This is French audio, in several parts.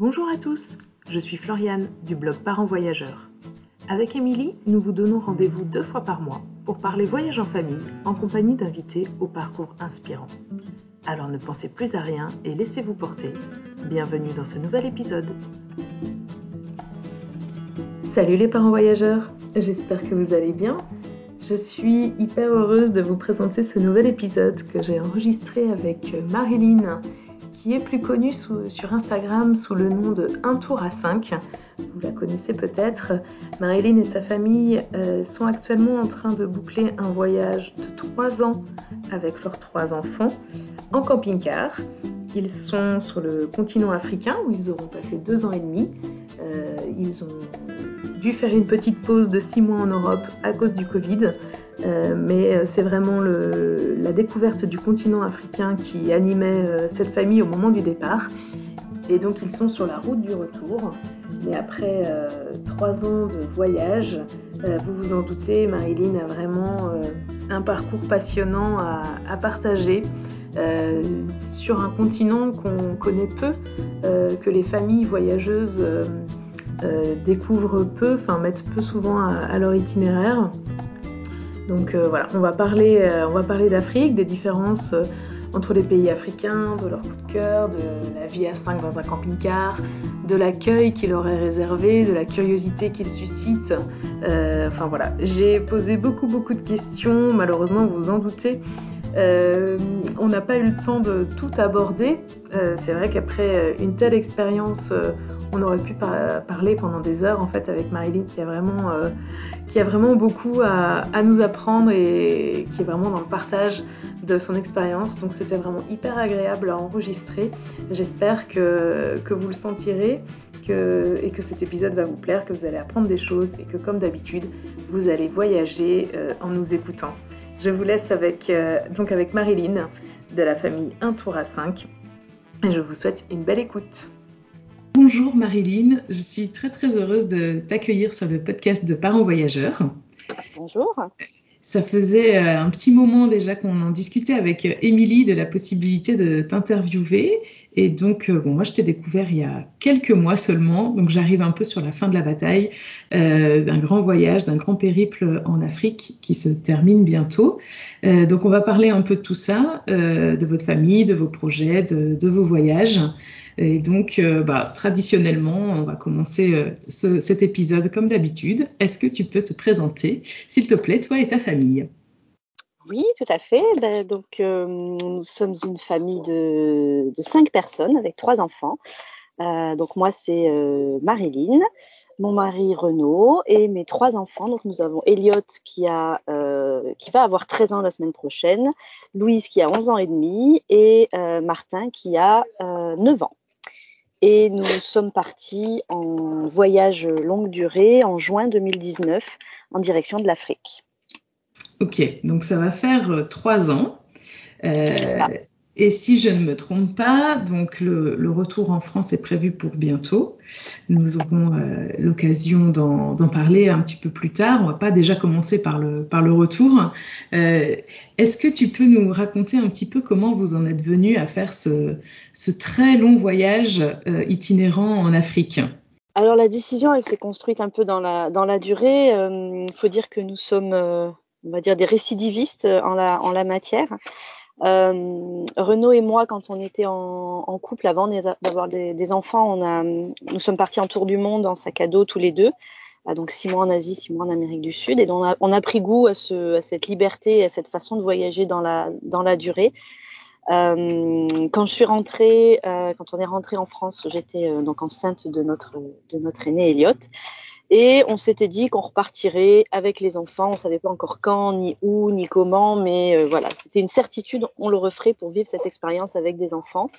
Bonjour à tous, je suis Floriane du blog Parents Voyageurs. Avec Émilie, nous vous donnons rendez-vous deux fois par mois pour parler voyage en famille en compagnie d'invités au parcours inspirant. Alors ne pensez plus à rien et laissez-vous porter. Bienvenue dans ce nouvel épisode. Salut les parents voyageurs, j'espère que vous allez bien. Je suis hyper heureuse de vous présenter ce nouvel épisode que j'ai enregistré avec Marilyn qui est plus connue sur Instagram sous le nom de Un Tour à 5. Vous la connaissez peut-être. Marilyn et sa famille euh, sont actuellement en train de boucler un voyage de 3 ans avec leurs trois enfants en camping-car. Ils sont sur le continent africain où ils auront passé deux ans et demi. Euh, ils ont dû faire une petite pause de 6 mois en Europe à cause du Covid. Euh, mais euh, c'est vraiment la découverte du continent africain qui animait euh, cette famille au moment du départ. Et donc ils sont sur la route du retour. Mais après trois ans de voyage, vous vous en doutez, Marilyn a vraiment un parcours passionnant à, partager sur un continent qu'on connaît peu, que les familles voyageuses découvrent peu, enfin mettent peu souvent à leur itinéraire. Donc euh, voilà, on va parler, euh, on va parler d'Afrique, des différences euh, entre les pays africains, de leur coup de cœur, de la vie à 5 dans un camping-car, de l'accueil qui leur est réservé, de la curiosité qu'ils suscitent. enfin voilà, j'ai posé beaucoup beaucoup de questions, malheureusement vous vous en doutez. on n'a pas eu le temps de tout aborder. c'est vrai qu'après une telle expérience, on aurait pu parler pendant des heures en fait avec Marilyn qui a vraiment, euh, beaucoup à, nous apprendre et qui est vraiment dans le partage de son expérience. Donc c'était vraiment hyper agréable à enregistrer. J'espère que, vous le sentirez que, et que cet épisode va vous plaire, que vous allez apprendre des choses et que comme d'habitude, vous allez voyager euh, en nous écoutant. Je vous laisse avec, euh, avec Marilyn de la famille Un Tour à 5 et je vous souhaite une belle écoute. Bonjour Marilyn, je suis très très heureuse de t'accueillir sur le podcast de Parents Voyageurs. Bonjour. Ça faisait euh, un petit moment déjà qu'on en discutait avec euh, Émilie de la possibilité de t'interviewer. Et donc, euh, bon, moi, je t'ai découvert il y a quelques mois seulement. Donc, j'arrive un peu sur la fin de la bataille d'un grand voyage, d'un grand périple en Afrique qui se termine bientôt. donc, on va parler un peu de tout ça, de votre famille, de vos projets, de, de vos voyages. Et donc, euh, bah, traditionnellement, on va commencer euh, cet épisode comme d'habitude. Est-ce que tu peux te présenter, s'il te plaît, toi et ta famille? Oui, tout à fait. Ben, donc, euh, nous sommes une famille de, cinq personnes avec trois enfants. donc, moi, c'est Marilyn, mon mari Renaud et mes trois enfants. Donc, nous avons Elliot qui, a, qui va avoir 13 ans la semaine prochaine, Louise qui a 11 ans et demi et Martin qui a 9 ans. Et nous sommes partis en voyage longue durée en juin 2019 en direction de l'Afrique. Ok, donc ça va faire euh, trois ans. Euh, et si je ne me trompe pas, donc le, retour en France est prévu pour bientôt. Nous aurons euh, l'occasion d'en parler un petit peu plus tard. On va pas déjà commencer par le, par le retour. Euh, est-ce que tu peux nous raconter un petit peu comment vous en êtes venu à faire ce, ce très long voyage euh, itinérant en Afrique? Alors la décision, elle s'est construite un peu dans la, dans la durée. Il faut dire que nous sommes, on va dire, des récidivistes en la, en la matière. Euh, Renaud et moi, quand on était en, couple avant d'avoir des, enfants, nous sommes partis en tour du monde en sac à dos tous les deux. Ah, donc six mois en Asie, six mois en Amérique du Sud. Et on a, on a pris goût à, ce, à, cette liberté, à cette façon de voyager dans la, dans la durée. Euh, quand je suis rentrée, euh, quand on est rentré en France, j'étais euh, donc enceinte de notre de notre aîné Elliot. Et on s'était dit qu'on repartirait avec les enfants. On savait pas encore quand, ni où, ni comment, mais euh, voilà, c'était une certitude. On le referait pour vivre cette expérience avec des enfants.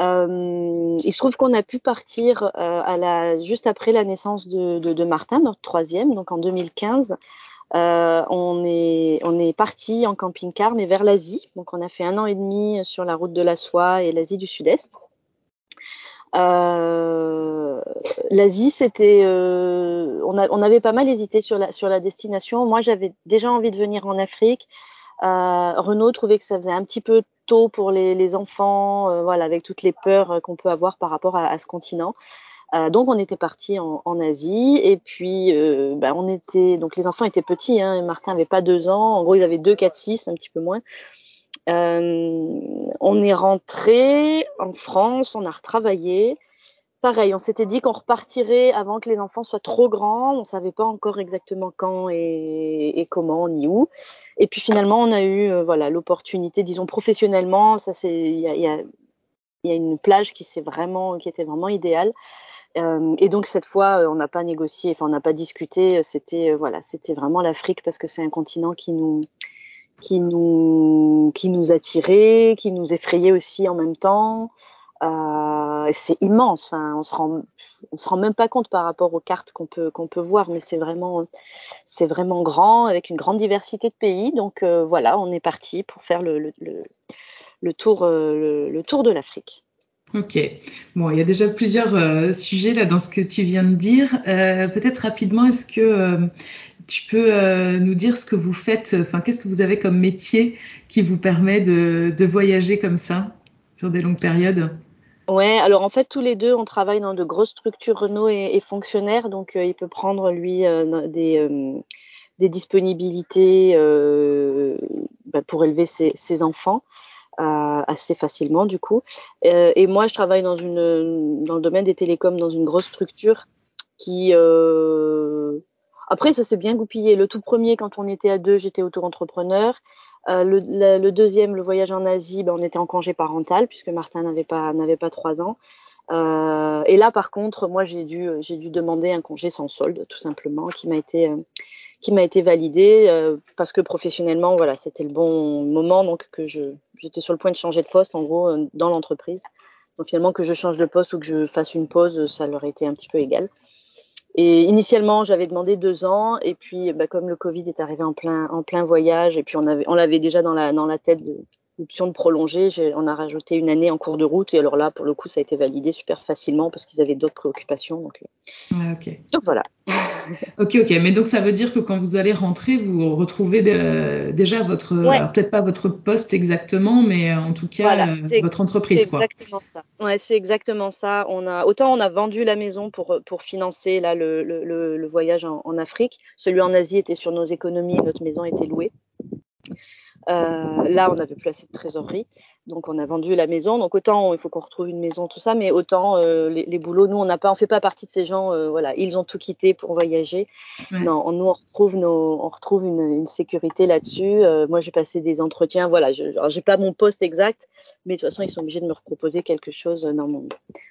Euh, il se trouve qu'on a pu partir euh, juste après la naissance de, Martin, notre troisième, donc en 2015. Euh, on est, on est parti en camping-car, mais vers l'Asie. Donc on a fait un an et demi sur la route de la soie et l'Asie du Sud-Est. Euh, L'Asie, c'était, euh, on, on, avait pas mal hésité sur la, sur la destination. Moi, j'avais déjà envie de venir en Afrique. Euh, Renaud trouvait que ça faisait un petit peu tôt pour les, enfants, voilà, avec toutes les peurs qu'on peut avoir par rapport à, ce continent. donc on était parti en, Asie et puis ben, on était donc les enfants étaient petits. Hein, Martin avait pas deux ans. En gros, ils avaient deux, quatre, six, un petit peu moins. On est rentré en France, on a retravaillé pareil, on s'était dit qu'on repartirait avant que les enfants soient trop grands. On savait pas encore exactement quand et, comment ni où. Et puis finalement, on a eu euh, voilà l'opportunité, disons professionnellement, ça c'est il y a, une plage qui vraiment qui était vraiment idéale. Euh, et donc cette fois, euh, on n'a pas négocié, enfin on n'a pas discuté. C'était voilà, c'était vraiment l'Afrique parce que c'est un continent qui nous qui nous qui nous attirait, qui nous effrayait aussi en même temps. Euh, c'est immense. Enfin, on se rend, on se rend même pas compte par rapport aux cartes qu'on peut qu'on peut voir, mais c'est vraiment, c'est vraiment grand avec une grande diversité de pays. Donc euh, voilà, on est parti pour faire le, le, le, tour euh, le, tour de l'Afrique. Ok. Bon, il y a déjà plusieurs euh, sujets là dans ce que tu viens de dire. Euh, Peut-être rapidement, est-ce que euh, tu peux nous dire ce que vous faites Enfin, qu'est-ce que vous avez comme métier qui vous permet de, voyager comme ça sur des longues périodes? Ouais, alors en fait tous les deux on travaille dans de grosses structures Renault et, fonctionnaires, donc il peut prendre lui des, disponibilités bah, pour élever ses enfants assez facilement du coup. et moi je travaille dans une dans le domaine des télécoms dans une grosse structure qui après ça s'est bien goupillé. Le tout premier quand on était à deux j'étais auto-entrepreneur. Euh, le, deuxième, le voyage en Asie, ben, on était en congé parental puisque Martin n'avait pas n'avait pas trois ans. Euh, et là, par contre, moi, j'ai dû j'ai dû demander un congé sans solde, tout simplement, qui m'a été euh, qui m'a été validé parce que professionnellement, voilà, c'était le bon moment, donc que je j'étais sur le point de changer de poste, en gros, dans l'entreprise. Donc finalement, que je change de poste ou que je fasse une pause, ça leur était un petit peu égal. Et initialement, j'avais demandé deux ans, et puis bah, comme le Covid est arrivé en plein, en plein voyage, et puis on avait, on l'avait déjà dans la, dans la tête de l'option de prolonger, on a rajouté une année en cours de route, et alors là, pour le coup, ça a été validé super facilement parce qu'ils avaient d'autres préoccupations. Donc, euh. ok. donc voilà. ok, ok. Mais donc ça veut dire que quand vous allez rentrer, vous retrouvez déjà votre, peut-être pas votre poste exactement, mais euh, en tout cas euh, votre entreprise, quoi. Exactement ça. Ouais, c'est exactement ça. On a autant on a vendu la maison pour pour financer là le, le, le voyage en, en, Afrique. Celui en Asie était sur nos économies et notre maison était louée. Euh, là, on n'avait plus assez de trésorerie, donc on a vendu la maison. Donc autant il faut qu'on retrouve une maison, tout ça, mais autant euh, les, les, boulots, nous on n'a pas, on fait pas partie de ces gens. Euh, voilà, ils ont tout quitté pour voyager. Non, nous on retrouve nos, on retrouve une, une sécurité là-dessus. Euh, moi, j'ai passé des entretiens. Voilà, je, j'ai pas mon poste exact, mais de toute façon, ils sont obligés de me proposer quelque chose dans mon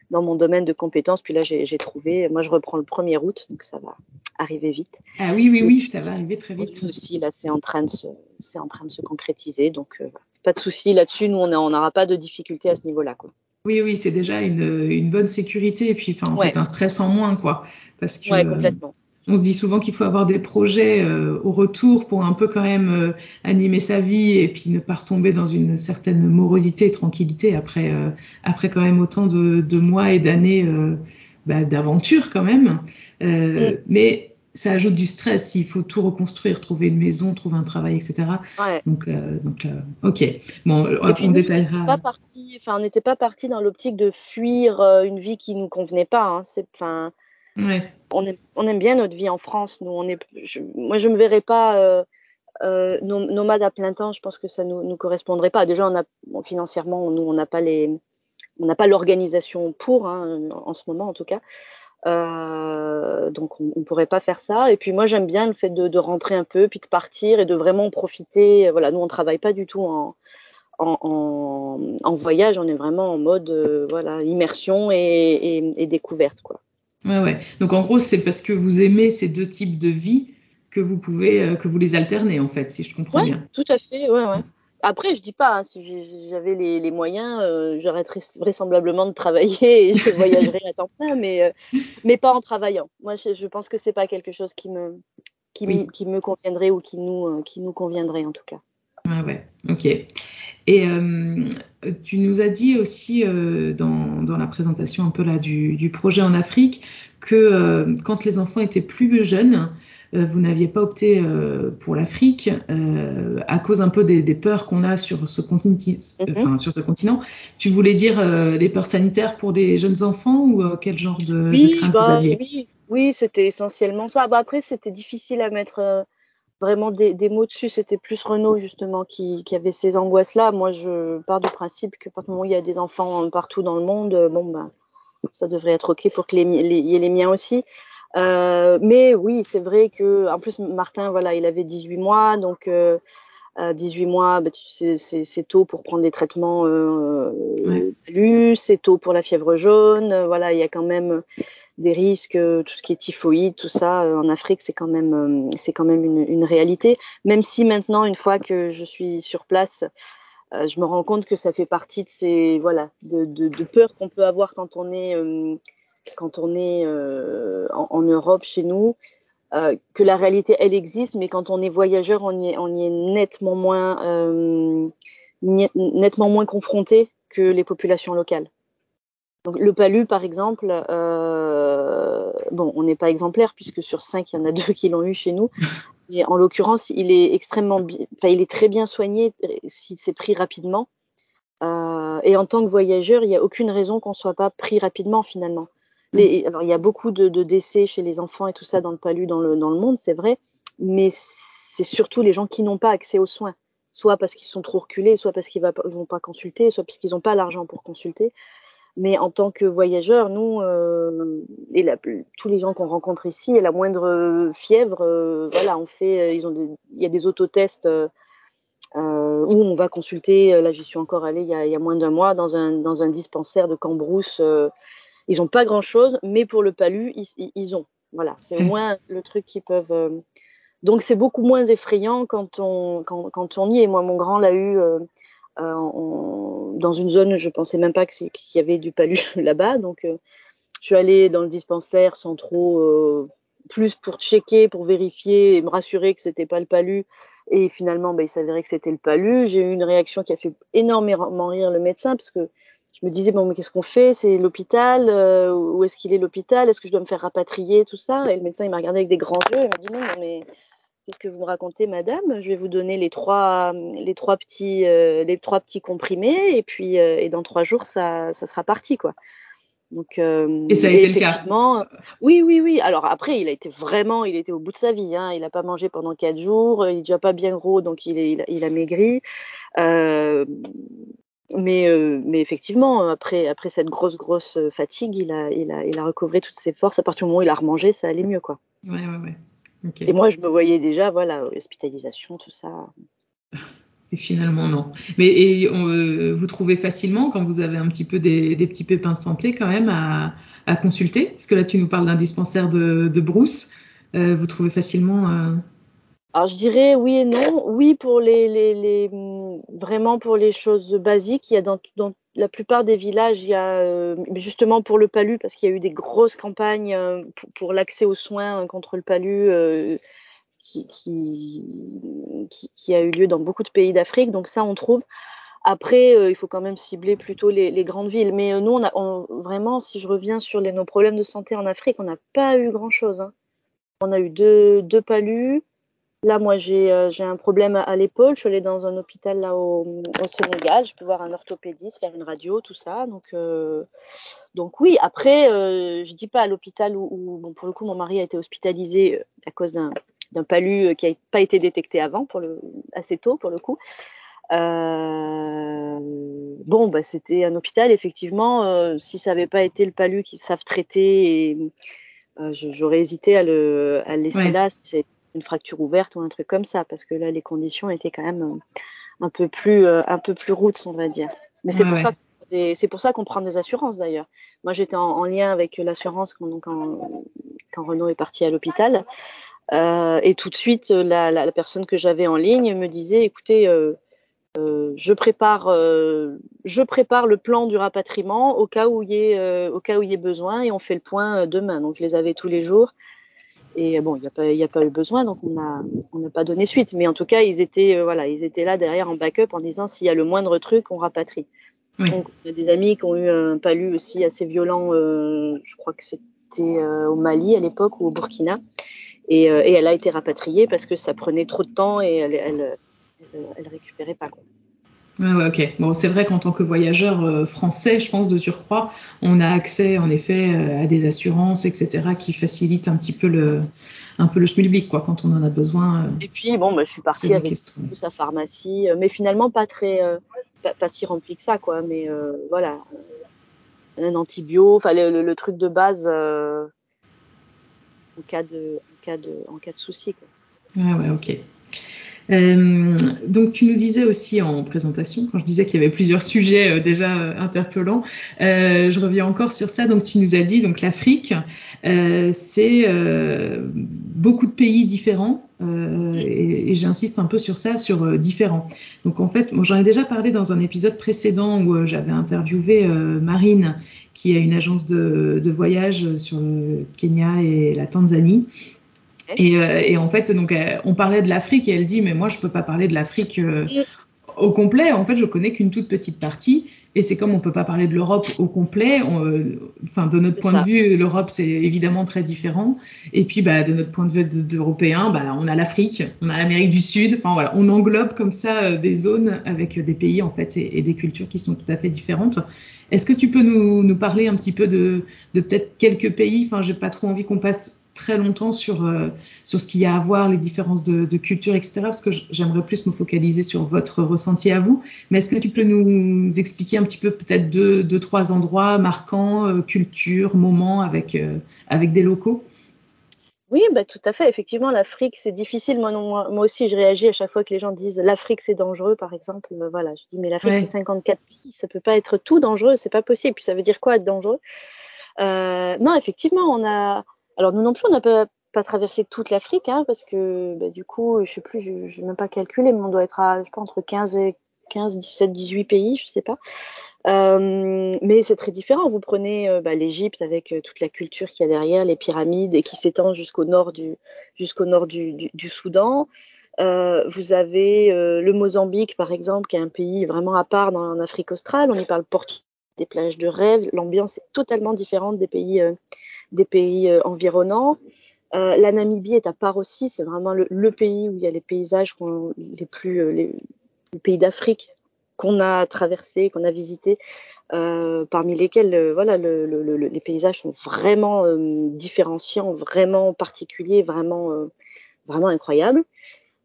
dans mon domaine de compétences. Puis là, j'ai trouvé. Moi, je reprends le 1er août, donc ça va arriver vite. Ah oui, oui, oui, ça va arriver très vite. Aussi, là, c'est en train de se, c'est en train de se concrétiser. Donc, euh, pas de souci là-dessus. Nous, on n'aura pas de difficulté à ce niveau-là, quoi. Oui, oui, c'est déjà une, une, bonne sécurité et puis, enfin, en fait, un stress en moins, quoi. Parce que. Ouais, complètement. on se dit souvent qu'il faut avoir des projets euh, au retour pour un peu quand même euh, animer sa vie et puis ne pas retomber dans une certaine morosité et tranquillité après, après quand même autant de, de mois et d'années bah, d'aventure quand même. Mm. Mais ça ajoute du stress s'il faut tout reconstruire, trouver une maison, trouver un travail, etc. Donc, euh, donc euh, ok. Bon, on détaillera. Pas parti, enfin, on n'était pas parti dans l'optique de fuir euh, une vie qui nous convenait pas. Hein. C'est, enfin, ouais. on, aime, on aime bien notre vie en France. Nous, on est, je, moi, je me verrais pas nomade à plein temps. Je pense que ça nous, nous correspondrait pas. Déjà, on a financièrement, nous, on n'a pas les, on n'a pas l'organisation pour, hein, en ce moment en tout cas. Euh, donc on, ne pourrait pas faire ça. Et puis moi j'aime bien le fait de, de, rentrer un peu, puis de partir et de vraiment profiter. Voilà, nous on travaille pas du tout en, en, en, en voyage, on est vraiment en mode euh, voilà immersion et, et, et, découverte quoi. Ouais ouais. Donc en gros c'est parce que vous aimez ces deux types de vie que vous pouvez euh, que vous les alternez en fait, si je comprends ouais, bien. Tout à fait, ouais ouais. Après, je dis pas, hein, si j'avais les, les, moyens, euh, j'arrêterais vraisemblablement de travailler et je voyagerais à temps plein, mais, euh, mais pas en travaillant. Moi, je, je pense que c'est pas quelque chose qui me, qui, oui. qui me conviendrait ou qui nous, euh, qui nous conviendrait en tout cas. Ah ouais, ok. Et tu nous as dit aussi dans, dans, la présentation un peu là du, du projet en Afrique que quand les enfants étaient plus jeunes, vous n'aviez pas opté pour l'Afrique à cause un peu des, peurs qu'on a sur ce, mhm. sur ce continent. Tu voulais dire les peurs sanitaires pour des jeunes enfants ou quel genre de, oui, crainte vous bah, aviez? Oui, oui c'était essentiellement ça. Bah, après, c'était difficile à mettre vraiment des, mots dessus. C'était plus Renaud justement qui, avait ces angoisses-là. Moi, je pars du principe que partir il y a des enfants partout dans le monde, euh, bon ben, ça devrait être ok pour qu'il y ait les miens aussi. Euh, mais oui, c'est vrai que en plus Martin, voilà, il avait 18 mois, donc euh, 18 mois, bah, c'est tôt pour prendre des traitements euh, c'est tôt pour la fièvre jaune. voilà, il y a quand même des risques, euh, tout ce qui est typhoïde, tout ça euh, en Afrique, c'est quand même, euh, c'est quand même une, une, réalité. Même si maintenant, une fois que je suis sur place, je me rends compte que ça fait partie de ces, voilà, de, de, de peurs qu'on peut avoir quand on est, quand on est en, en, Europe chez nous. que la réalité, elle existe, mais quand on est voyageur, on y est, nettement moins, nettement moins confronté que les populations locales. Donc, le palu, par exemple, euh, bon, on n'est pas exemplaire puisque sur cinq, il y en a deux qui l'ont eu chez nous. Et en l'occurrence, il est extrêmement, il est très bien soigné s'il s'est pris rapidement. Euh, et en tant que voyageur, il n'y a aucune raison qu'on soit pas pris rapidement finalement. Alors, il y a beaucoup de, décès chez les enfants et tout ça dans le palu dans le, dans le monde, c'est vrai, mais c'est surtout les gens qui n'ont pas accès aux soins, soit parce qu'ils sont trop reculés, soit parce qu'ils ne vont pas consulter, soit parce qu'ils n'ont pas l'argent pour consulter. Mais en tant que voyageurs, nous, euh, et tous les gens qu'on rencontre ici, et la moindre fièvre, euh, voilà, on fait, euh, il y a des autotests euh, où on va consulter. Là, j'y suis encore allée il y a, y a moins d'un mois dans un, dans un dispensaire de Cambrousse. Ils n'ont pas grand-chose, mais pour le palu, ils, ils ont. Voilà, c'est au mmh. moins le truc qu'ils peuvent. donc c'est beaucoup moins effrayant quand on quand, quand on y est. Moi, mon grand l'a eu euh, dans une zone, je pensais même pas qu'il y avait du palu là-bas. Donc, euh, je suis allée dans le dispensaire sans trop, euh, plus pour checker, pour vérifier et me rassurer que c'était pas le palu. Et finalement, bah, il s'avérait que c'était le palu. J'ai eu une réaction qui a fait énormément rire le médecin parce que je me disais bon mais qu'est-ce qu'on fait? C'est l'hôpital Où est-ce qu'il est l'hôpital? Est-ce que je dois me faire rapatrier tout ça? Et le médecin il m'a regardé avec des grands yeux. Il m'a dit non, non mais Qu'est-ce que vous me racontez, madame? Je vais vous donner les trois, les trois petits, euh, les trois petits comprimés, et puis euh, et dans trois jours, ça, ça sera parti, quoi. Donc, euh, et ça a été le cas? Oui, oui, oui. Alors après, il a été vraiment, il était au bout de sa vie. Hein. Il n'a pas mangé pendant quatre jours. Il est déjà pas bien gros, donc il, est, il, a, maigri. Euh, mais, euh, mais effectivement, après, après cette grosse, grosse fatigue, il a, il a, il a recouvré toutes ses forces. À partir du moment où il a remangé, ça allait mieux, quoi. Ouais, ouais, ouais. Et moi, je me voyais déjà, voilà, hospitalisation, tout ça. Et finalement, non. Mais et, euh, vous trouvez facilement, quand vous avez un petit peu des, petits pépins de santé, quand même, à, consulter? Parce que là, tu nous parles d'un dispensaire de, Brousse. Euh, vous trouvez facilement euh, alors je dirais oui et non. Oui pour les, les, les vraiment pour les choses basiques. Il y a dans, dans la plupart des villages, il y a euh, justement pour le palu parce qu'il y a eu des grosses campagnes euh, pour, l'accès aux soins contre le palu euh, qui, qui, qui, a eu lieu dans beaucoup de pays d'Afrique. Donc ça on trouve. Après, il faut quand même cibler plutôt les, les grandes villes. Mais nous, on a on, vraiment, si je reviens sur les, nos problèmes de santé en Afrique, on n'a pas eu grand-chose. Hein. On a eu deux, deux palus. Là, moi, j'ai euh, un problème à, l'épaule. Je suis allée dans un hôpital là au, au, Sénégal. Je peux voir un orthopédiste, faire une radio, tout ça. Donc, euh, donc oui. Après, euh, je dis pas à l'hôpital où, où, bon, pour le coup, mon mari a été hospitalisé euh, à cause d'un palu qui n'a pas été détecté avant, pour le, assez tôt pour le coup. Bon, bah, c'était un hôpital, effectivement. Si ça n'avait pas été le palu qui savent traiter, j'aurais hésité à le, à le laisser ouais. là. C'est une fracture ouverte ou un truc comme ça, parce que là, les conditions étaient quand même euh, un peu plus, euh, un peu plus routes, on va dire. Mais c'est pour, ça c'est pour ça qu'on prend des assurances d'ailleurs. Moi, j'étais en, lien avec l'assurance quand, quand, quand, Renault est parti à l'hôpital. Euh, et tout de suite, la, la, la personne que j'avais en ligne me disait, écoutez, euh, euh, je prépare, je prépare le plan du rapatriement au cas où il y ait, au cas où il y ait besoin, et on fait le point demain. Donc, je les avais tous les jours. Et bon, il n'y a, pas, a pas eu besoin, donc on n'a on pas donné suite. Mais en tout cas, ils étaient, euh, voilà, ils étaient là derrière en backup en disant s'il y a le moindre truc, on rapatrie. Donc, on a des amis qui ont eu un palu aussi assez violent, euh, je crois que c'est était au Mali à l'époque ou au Burkina. Et, et, elle a été rapatriée parce que ça prenait trop de temps et elle, elle, elle, récupérait pas. Quoi. Ah ouais, ok. Bon, c'est vrai qu'en tant que voyageur euh, français, je pense de surcroît, on a accès en effet euh, à des assurances, etc., qui facilitent un petit peu le, un peu le schmilblick, quoi, quand on en a besoin. Euh, Et puis, bon, bah, je suis partie avec sa pharmacie, mais finalement pas très, pas, si rempli que ça, quoi. Mais voilà, un antibio, enfin le, le, truc de base en cas de, en cas de, en cas de souci, quoi. Ah ouais, ok. Euh, donc tu nous disais aussi en présentation, quand je disais qu'il y avait plusieurs sujets euh, déjà euh, interpellants, euh, je reviens encore sur ça. Donc tu nous as dit donc l'Afrique, c'est beaucoup de pays différents. et, et j'insiste un peu sur ça, sur différents. Donc en fait, j'en ai déjà parlé dans un épisode précédent où j'avais interviewé Marine, qui a une agence de, de voyage sur le Kenya et la Tanzanie. Et, euh, et, en fait, donc, euh, on parlait de l'Afrique et elle dit, mais moi, je peux pas parler de l'Afrique euh, au complet. En fait, je connais qu'une toute petite partie. Et c'est comme on peut pas parler de l'Europe au complet. Enfin, de notre point de vue, l'Europe, c'est évidemment très différent. Et puis, bah, de notre point de vue d'Européens, bah, on a l'Afrique, on a l'Amérique du Sud. Enfin, voilà, on englobe comme ça des zones avec des pays, en fait, et, et des cultures qui sont tout à fait différentes. Est-ce que tu peux nous, nous, parler un petit peu de, de peut-être quelques pays? Enfin, j'ai pas trop envie qu'on passe très longtemps sur, euh, sur ce qu'il y a à voir, les différences de, de culture, etc. Parce que j'aimerais plus me focaliser sur votre ressenti à vous. Mais est-ce que tu peux nous expliquer un petit peu peut-être deux, deux, trois endroits marquants, euh, culture, moments avec, euh, avec des locaux? Oui, bah, tout à fait. Effectivement, l'Afrique, c'est difficile. Moi, non, moi, aussi, je réagis à chaque fois que les gens disent l'Afrique, c'est dangereux, par exemple. voilà, je dis, mais l'Afrique, c'est 54 pays. Ça peut pas être tout dangereux. C'est pas possible. Puis ça veut dire quoi être dangereux? Non, effectivement, on a, alors nous non plus, on n'a pas, traversé toute l'Afrique, hein, parce que bah, du coup, je sais plus, je n'ai même pas calculé, mais on doit être à, je sais pas, entre 15 et 15, 17, 18 pays, je sais pas. Euh, mais c'est très différent. Vous prenez euh, bah, l'Égypte avec euh, toute la culture qu'il y a derrière, les pyramides et qui s'étend jusqu'au nord du Soudan. Vous avez le Mozambique, par exemple, qui est un pays vraiment à part dans en Afrique australe. On y parle portugais, des plages de rêve. L'ambiance est totalement différente des pays des pays euh, environnants. Euh, la Namibie est à part aussi, c'est vraiment le, pays où il y a les paysages les plus, euh, les, pays d'Afrique qu'on a traversé, qu'on a visité, euh, parmi lesquels voilà le, le, les paysages sont vraiment différenciants, vraiment particuliers, vraiment vraiment incroyables.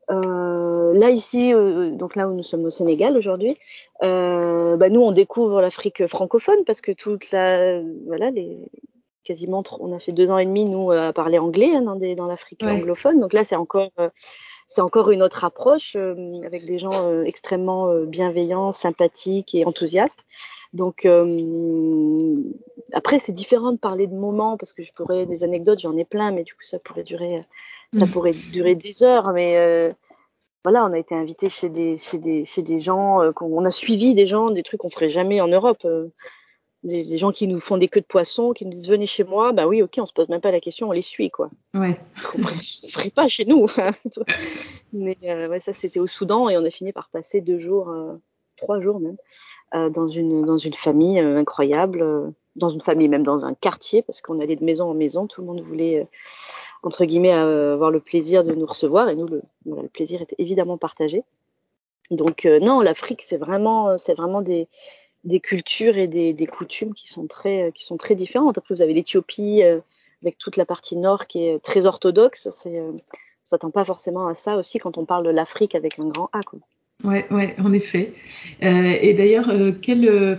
là ici, donc là où nous sommes au Sénégal aujourd'hui, bah, nous on découvre l'Afrique francophone parce que toute la voilà les, quasiment, on a fait deux ans et demi, nous, à parler anglais hein, dans, dans l'Afrique ouais. anglophone. Donc là, c'est encore, euh, c'est encore une autre approche euh, avec des gens euh, extrêmement euh, bienveillants, sympathiques et enthousiastes. Donc euh, après, c'est différent de parler de moments parce que je pourrais des anecdotes, j'en ai plein, mais du coup, ça pourrait durer, ça mmh. pourrait durer des heures. Mais voilà, on a été invité chez des, chez des, chez des gens, on a suivi des gens, des trucs qu'on ferait jamais en Europe les, les, gens qui nous font des queues de poisson, qui nous disent venez chez moi, bah oui, ok, on se pose même pas la question, on les suit, quoi. Ouais. On ferait, ferait pas chez nous. Mais euh, ouais, ça, c'était au Soudan et on a fini par passer deux jours, euh, trois jours même, euh, dans une dans une famille incroyable, dans une famille même dans un quartier parce qu'on allait de maison en maison, tout le monde voulait entre guillemets avoir le plaisir de nous recevoir et nous le, voilà, le plaisir était évidemment partagé. Donc non, l'Afrique, c'est vraiment c'est vraiment des des cultures et des, coutumes qui sont très, qui sont très différentes. Après, vous avez l'Éthiopie euh, avec toute la partie nord qui est très orthodoxe. C'est, euh, s'attend pas forcément à ça aussi quand on parle de l'Afrique avec un grand A. Quoi. Ouais, ouais, en effet. Euh, et d'ailleurs, euh, quel,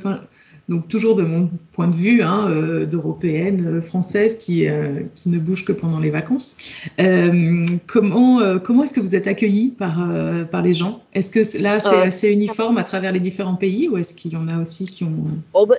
donc toujours de mon point de vue hein, euh, d'européenne euh, française qui, euh, qui ne bouge que pendant les vacances. Euh, comment comment est-ce que vous êtes accueillis par par les gens? Est-ce que là c'est assez uniforme à travers les différents pays ou est-ce qu'il y en a aussi qui ont oh bah,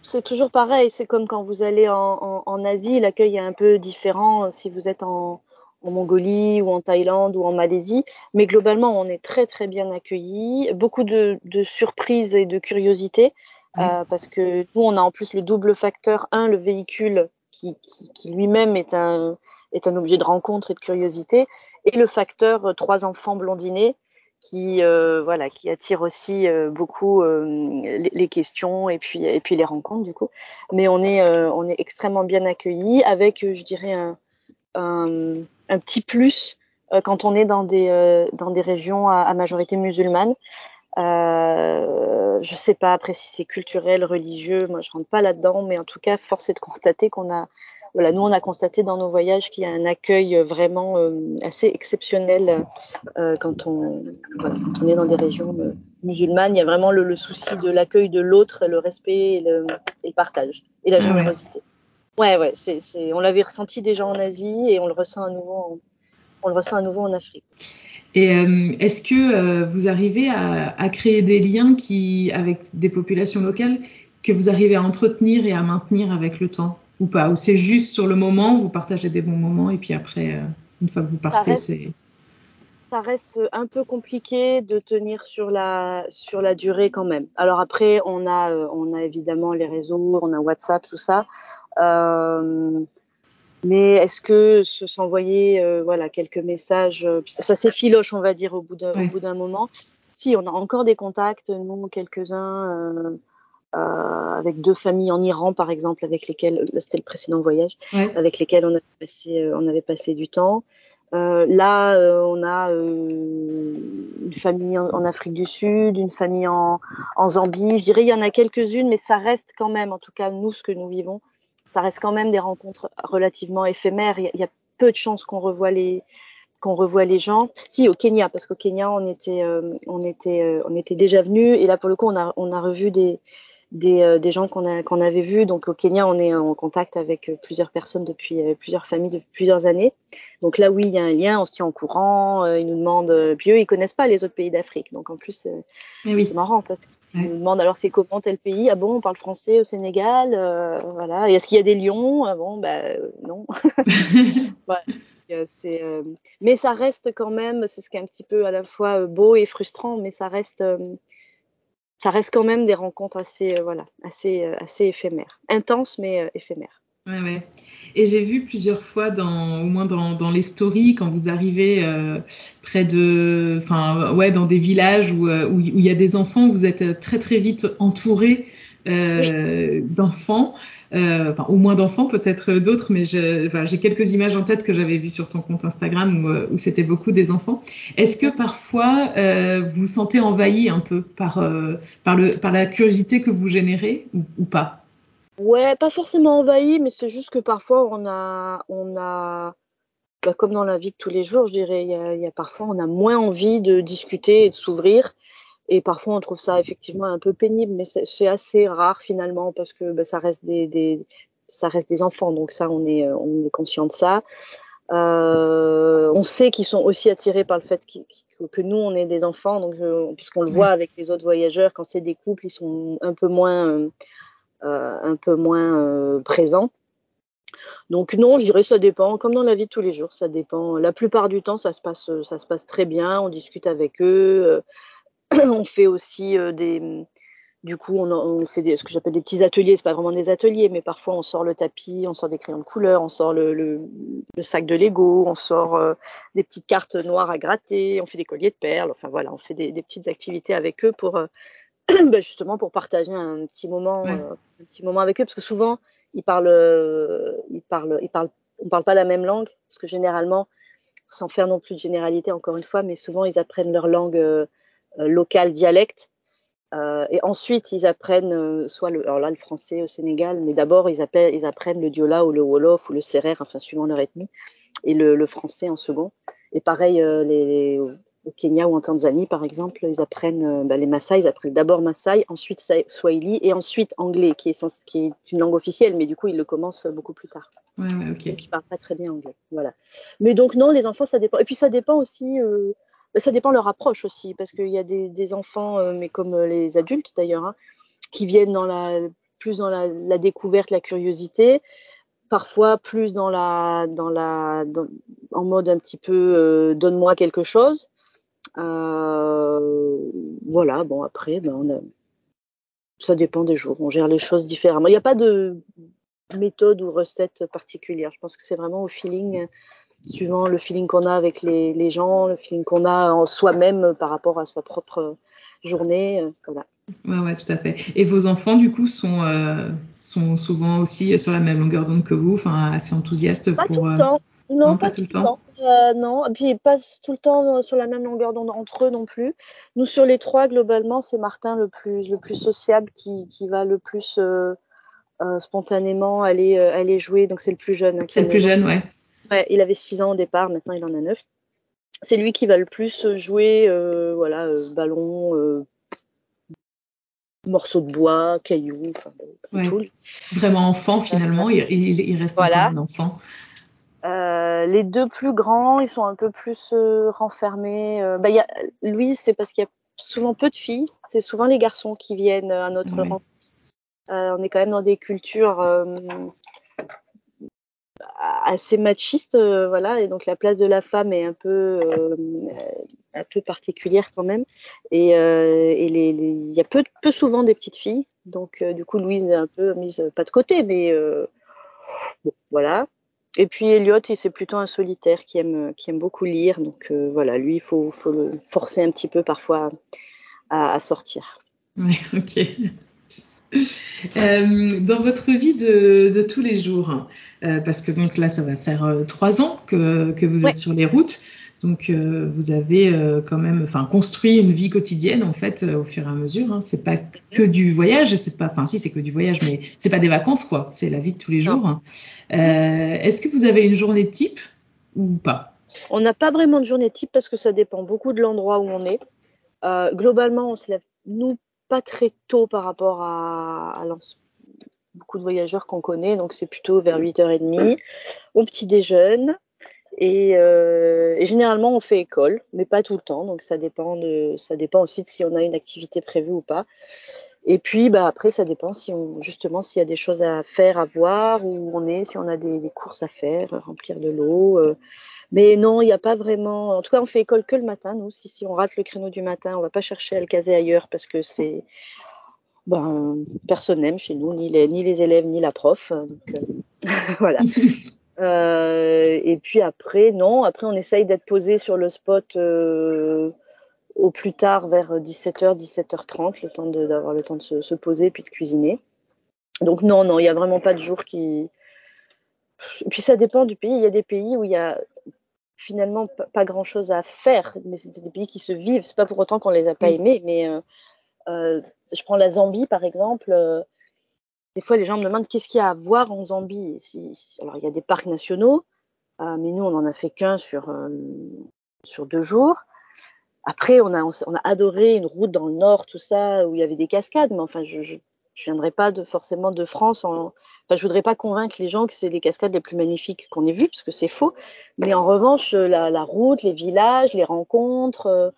c'est toujours pareil. C'est comme quand vous allez en, en, en Asie, l'accueil est un peu différent si vous êtes en en Mongolie ou en Thaïlande ou en Malaisie. Mais globalement, on est très très bien accueillis. Beaucoup de, de surprises et de curiosité. Euh, parce que nous, on a en plus le double facteur. Un, le véhicule qui, qui, qui lui-même est un, est un objet de rencontre et de curiosité. Et le facteur euh, trois enfants blondinés qui euh, voilà qui attire aussi euh, beaucoup les, les, questions et puis et puis les rencontres du coup mais on est on est extrêmement bien accueillis avec je dirais un, un, un petit plus quand on est dans des dans des régions à, à majorité musulmane euh, je sais pas après si c'est culturel, religieux, moi je rentre pas là-dedans, mais en tout cas, force est de constater qu'on a, voilà, nous on a constaté dans nos voyages qu'il y a un accueil vraiment euh, assez exceptionnel euh, quand, on, voilà, quand on est dans des régions euh, musulmanes. Il y a vraiment le, le souci de l'accueil de l'autre, le respect et le, et le, partage et la générosité. Ouais, ouais, c'est, c'est, on l'avait ressenti déjà en Asie et on le ressent à nouveau en, on le ressent à nouveau en Afrique. Et euh, est-ce que euh, vous arrivez à, à, créer des liens qui, avec des populations locales que vous arrivez à entretenir et à maintenir avec le temps ou pas? Ou c'est juste sur le moment, vous partagez des bons moments et puis après, euh, une fois que vous partez, c'est... Ça reste un peu compliqué de tenir sur la, sur la durée quand même. Alors après, on a, on a évidemment les réseaux, on a WhatsApp, tout ça. Mais est-ce que se s'envoyer euh, voilà quelques messages, euh, ça, ça s'effiloche on va dire au bout d'un ouais. moment. Si on a encore des contacts, nous quelques-uns euh, euh, avec deux familles en Iran par exemple avec lesquelles c'était le précédent voyage, ouais. avec lesquelles on avait passé euh, on avait passé du temps. Euh, là, on a une famille en, en, Afrique du Sud, une famille en, en Zambie. Je dirais il y en a quelques-unes, mais ça reste quand même, en tout cas nous ce que nous vivons, ça reste quand même des rencontres relativement éphémères. Il y a, il y a peu de chances qu'on revoie les qu'on revoit les gens. Si au Kenya, parce qu'au Kenya on était euh, on était euh, on était déjà venu et là pour le coup on a on a revu des des, euh, des gens qu'on a qu'on avait vus. Donc au Kenya on est en contact avec plusieurs personnes depuis plusieurs familles depuis plusieurs années. Donc là oui il y a un lien, on se tient au courant. ils nous demandent puis eux ils connaissent pas les autres pays d'Afrique. Donc en plus oui. c'est marrant parce qu'ils ouais. nous demandent alors c'est comment tel pays Ah bon on parle français au Sénégal voilà. Et est-ce qu'il y a des lions Ah bon bah non. voilà. C'est, euh, mais ça reste quand même, c'est ce qui est un petit peu à la fois beau et frustrant, mais ça reste, euh, ça reste quand même des rencontres assez, euh, voilà, assez, assez éphémères, intenses mais éphémères. Ouais, ouais. Et j'ai vu plusieurs fois, dans, au moins dans, dans les stories, quand vous arrivez euh, près de, enfin, ouais, dans des villages où, où, où il y a des enfants, vous êtes très très vite entouré euh, oui. d'enfants euh, enfin au moins d'enfants, peut-être d'autres, mais j'ai enfin, quelques images en tête que j'avais vues sur ton compte Instagram où, euh, où c'était beaucoup des enfants. Est-ce que parfois euh, vous vous sentez envahi un peu par, euh, par, le, par la curiosité que vous générez ou, ou pas? Ouais, pas forcément envahi, mais c'est juste que parfois on a, on a, bah, comme dans la vie de tous les jours, je dirais, il y a, il y a parfois on a moins envie de discuter et de s'ouvrir. Et parfois, on trouve ça effectivement un peu pénible, mais c'est assez rare finalement parce que bah, ça reste des, des, ça reste des enfants, donc ça, on est, on est conscient de ça. Euh, on sait qu'ils sont aussi attirés par le fait qu que nous, on est des enfants, donc puisqu'on le voit avec les autres voyageurs, quand c'est des couples, ils sont un peu moins, euh, un peu moins euh, présents. Donc non, je dirais ça dépend, comme dans la vie de tous les jours, ça dépend. La plupart du temps, ça se passe, ça se passe très bien. On discute avec eux on fait aussi euh, des du coup, on, fait des, ce que j'appelle des petits ateliers. C'est pas vraiment des ateliers, mais parfois on sort le tapis, on sort des crayons de couleur, on sort le, sac de Lego, on sort euh, des petites cartes noires à gratter, on fait des colliers de perles. Enfin voilà, on fait des, petites activités avec eux pour euh, bah, justement pour partager un petit moment, ouais. euh, un petit moment avec eux, parce que souvent ils parlent, euh, ils parlent, ils parlent, on parle pas la même langue, parce que généralement, sans faire non plus de généralité encore une fois, mais souvent ils apprennent leur langue euh, local dialecte. Et ensuite, ils apprennent soit le, alors là le français au Sénégal, mais d'abord ils, ils, apprennent le diola ou le wolof ou le serer, enfin suivant leur ethnie, et le, le français en second. Et pareil, les, les, au Kenya ou en Tanzanie, par exemple, ils apprennent bah, les Maasai, ils apprennent d'abord Maasai, ensuite Swahili et ensuite anglais, qui est, qui est une langue officielle, mais du coup ils le commencent beaucoup plus tard. Ouais, ouais, okay. Donc ils parlent pas très bien anglais. Voilà. Mais donc non, les enfants ça dépend. Et puis ça dépend aussi. Euh, ça dépend leur approche aussi, parce qu'il y a des, des enfants, euh, mais comme les adultes d'ailleurs, hein, qui viennent dans la, plus dans la, la, découverte, la curiosité, parfois plus dans la, dans la, dans, en mode un petit peu euh, donne-moi quelque chose. Euh, voilà, bon après, ben on a, ça dépend des jours, on gère les choses différemment. Il n'y a pas de méthode ou recette particulière. Je pense que c'est vraiment au feeling suivant le feeling qu'on a avec les, les, gens, le feeling qu'on a en soi-même par rapport à sa propre journée. voilà. Ouais, ouais, tout à fait. Et vos enfants, du coup, sont, sont souvent aussi sur la même longueur d'onde que vous, enfin, assez enthousiastes pas pour. Tout le temps. Non, pas, tout le temps. Euh, non, et puis pas tout le temps sur la même longueur d'onde entre eux non plus. Nous, sur les trois, globalement, c'est Martin le plus, le plus sociable qui, qui va le plus euh, euh, spontanément aller, aller jouer. Donc, c'est le plus jeune. Hein, c'est le plus jeune, ouais. ouais. Il avait 6 ans au départ, maintenant il en a 9. C'est lui qui va le plus jouer, voilà, ballon, morceaux de bois, cailloux, enfin, tout. Vraiment enfant finalement, il, il, reste voilà. un enfant. Euh, les deux plus grands, ils sont un peu plus euh, renfermés. Euh, bah, y a, Louise, c'est parce qu'il y a souvent peu de filles. C'est souvent les garçons qui viennent à notre ouais. rencontre. on est quand même dans des cultures assez machistes, voilà, et donc la place de la femme est un peu, un peu particulière quand même. Et, les, il y a peu, peu souvent des petites filles. Donc, du coup, Louise est un peu mise pas de côté, mais bon, voilà. Et puis Elliot, c'est plutôt un solitaire qui aime, qui aime beaucoup lire. Donc euh, voilà, lui, il faut, faut, le forcer un petit peu parfois à, à sortir. Oui, ok. Euh, dans votre vie de, de tous les jours, euh, parce que donc là, ça va faire trois ans que, que vous êtes sur les routes. Donc euh, vous avez euh, quand même, enfin, construit une vie quotidienne en fait euh, au fur et à mesure. Hein. C'est pas que du voyage, c'est pas, enfin si c'est que du voyage, mais c'est pas des vacances quoi. C'est la vie de tous les jours. Est-ce que vous avez une journée type ou pas? On n'a pas vraiment de journée type parce que ça dépend beaucoup de l'endroit où on est. globalement, on se lève nous pas très tôt par rapport à, à beaucoup de voyageurs qu'on connaît, donc c'est plutôt vers 8h30. On petit déjeune, et, euh, et, généralement, on fait école, mais pas tout le temps. Donc, ça dépend, ça dépend aussi de si on a une activité prévue ou pas. Et puis, bah, après, ça dépend justement, s'il y a des choses à faire, à voir, où on est, si on a des, courses à faire, remplir de l'eau. Euh. Mais non, il n'y a pas vraiment. En tout cas, on fait école que le matin, nous. Si, on rate le créneau du matin, on va pas chercher à le caser ailleurs parce que c'est. Ben, personne n'aime chez nous, ni les, élèves, ni la prof. Euh, voilà. Euh, et puis après, non, après on essaye d'être posé sur le spot euh, au plus tard vers 17h, 17h30, le temps d'avoir le temps de se, se, poser puis de cuisiner. Donc non, non, il n'y a vraiment pas de jour qui. Et puis ça dépend du pays. Il y a des pays où il y a finalement pas grand chose à faire, mais c'est des pays qui se vivent. C'est pas pour autant qu'on les a pas aimés, mais euh, je prends la Zambie par exemple. Des fois, les gens me demandent qu'est-ce qu'il y a à voir en Zambie? Alors, il y a des parcs nationaux, euh, mais nous, on n'en a fait qu'un sur, euh, sur deux jours. Après, on a, on a adoré une route dans le nord, tout ça, où il y avait des cascades, mais enfin, je ne viendrai pas forcément de France. En, enfin, je voudrais pas convaincre les gens que c'est les cascades les plus magnifiques qu'on ait vues, parce que c'est faux. Mais en revanche, la, route, les villages, les rencontres, euh,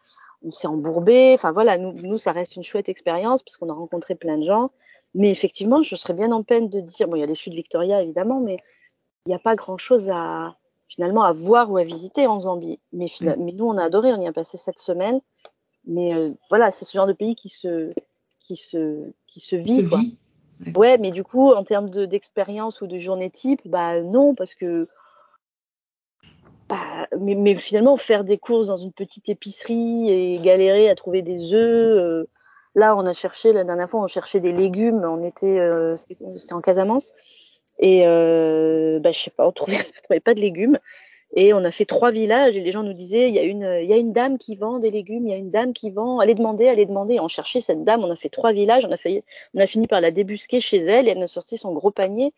on s'est embourbé. Enfin voilà, nous, nous, ça reste une chouette expérience, parce qu'on a rencontré plein de gens. Mais effectivement, je serais bien en peine de dire, bon, il y a les chutes Victoria évidemment, mais il n'y a pas grand-chose à finalement à voir ou à visiter en Zambie. Mais, mm. mais nous, on a adoré, on y a passé cette semaine. Mais euh, voilà, c'est ce genre de pays qui se, qui se, qui se vit. Se quoi. Vit. Ouais. ouais. mais du coup, en termes d'expérience ou de journée type, bah non, parce que. Bah, mais, mais, finalement, faire des courses dans une petite épicerie et galérer à trouver des œufs. Euh, Là, on a cherché, la dernière fois, on cherchait des légumes. On était, euh, c'était en Casamance. Et euh, bah, je sais pas, on trouvait, on trouvait pas de légumes. Et on a fait trois villages et les gens nous disaient il y a une, y a une dame qui vend des légumes, il y a une dame qui vend, allez demander, allez demander. on cherchait cette dame, on a fait trois villages, on a fait, on a fini par la débusquer chez elle et elle a sorti son gros panier.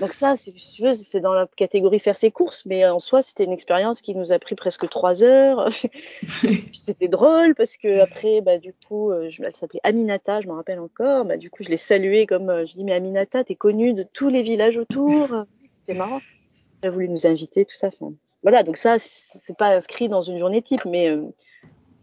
Donc ça, c'est dans la catégorie faire ses courses, mais en soi, c'était une expérience qui nous a pris presque trois heures. c'était drôle parce que après, bah du coup, euh, je, elle s'appelait Aminata, je m'en rappelle encore. Bah du coup, je l'ai saluée comme, euh, je dis mais Aminata, t'es connue de tous les villages autour. C'était marrant. Elle a voulu nous inviter, tout ça. Enfin, voilà, donc ça, c'est pas inscrit dans une journée type, mais, euh,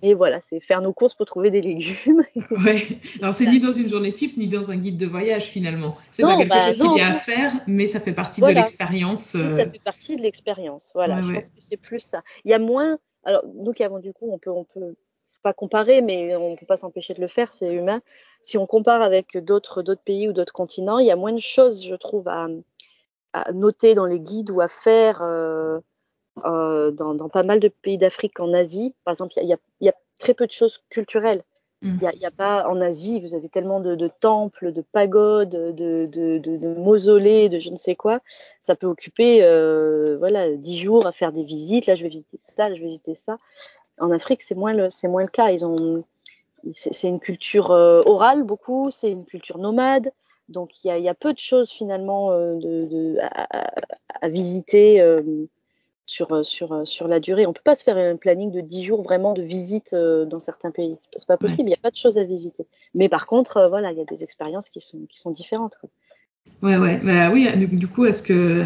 mais voilà, c'est faire nos courses pour trouver des légumes. ouais, alors c'est ni dans une journée type, ni dans un guide de voyage finalement. C'est pas quelque bah, chose qu'il y a à faire, mais ça fait partie voilà. de l'expérience. Euh... Ça fait partie de l'expérience, voilà, ouais, je ouais. pense que c'est plus ça. Il y a moins, alors nous qui avons du coup, on peut, on peut pas comparer, mais on peut pas s'empêcher de le faire, c'est humain. Si on compare avec d'autres d'autres pays ou d'autres continents, il y a moins de choses, je trouve, à, à noter dans les guides ou à faire. Euh, dans, dans, pas mal de pays d'Afrique, en Asie. Par exemple, il y a, y a, très peu de choses culturelles. Mm. Il n'y a, a, pas en Asie, vous avez tellement de, de temples, de pagodes, de, de, de, mausolées, de je ne sais quoi. Ça peut occuper euh, voilà dix jours à faire des visites. Là, je vais visiter ça, là, je vais visiter ça. En Afrique, c'est moins le c'est moins le cas. Ils ont c'est une culture euh, orale beaucoup, c'est une culture nomade. Donc il y a, y a, peu de choses finalement euh, de, de à, à, visiter. Euh, sur, euh, sur, euh, sur la durée. On ne peut pas se faire un planning de 10 jours vraiment de visite euh, dans certains pays. C'est pas possible, il n'y a pas de choses à visiter. Mais par contre, voilà, il y a des expériences qui sont, qui sont différentes. Quoi. Ouais, ouais. Bah, oui, du, coup, est-ce que,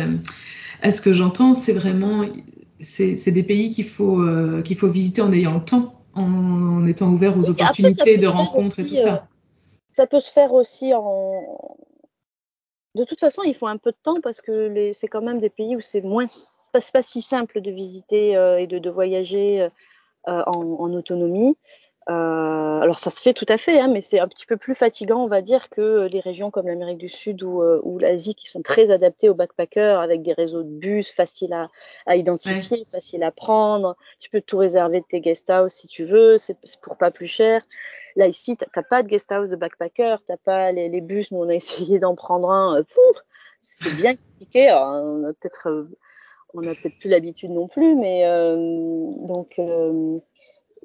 est-ce que j'entends, c'est vraiment, c'est des pays qu'il faut, qu'il faut visiter en ayant le temps, en, étant ouvert aux opportunités de rencontres et tout ça? ça peut se faire aussi en, de toute façon, il faut un peu de temps parce que c'est quand même des pays où c'est moins pas, si simple de visiter euh, et de, voyager euh, en, autonomie. Euh, alors ça se fait tout à fait, hein, mais c'est un petit peu plus fatigant, on va dire, que les régions comme l'Amérique du Sud ou, euh, ou l'Asie qui sont très adaptées aux backpackers avec des réseaux de bus faciles à, à identifier, ouais. faciles à prendre. Tu peux tout réserver de tes guest house si tu veux, c'est pour pas plus cher. Là ici, t'as pas de guest house de backpacker, t'as pas les, les, bus. Nous on a essayé d'en prendre un. C'était bien compliqué. Alors, on a peut-être on n'a peut-être plus l'habitude non plus, mais euh, donc euh,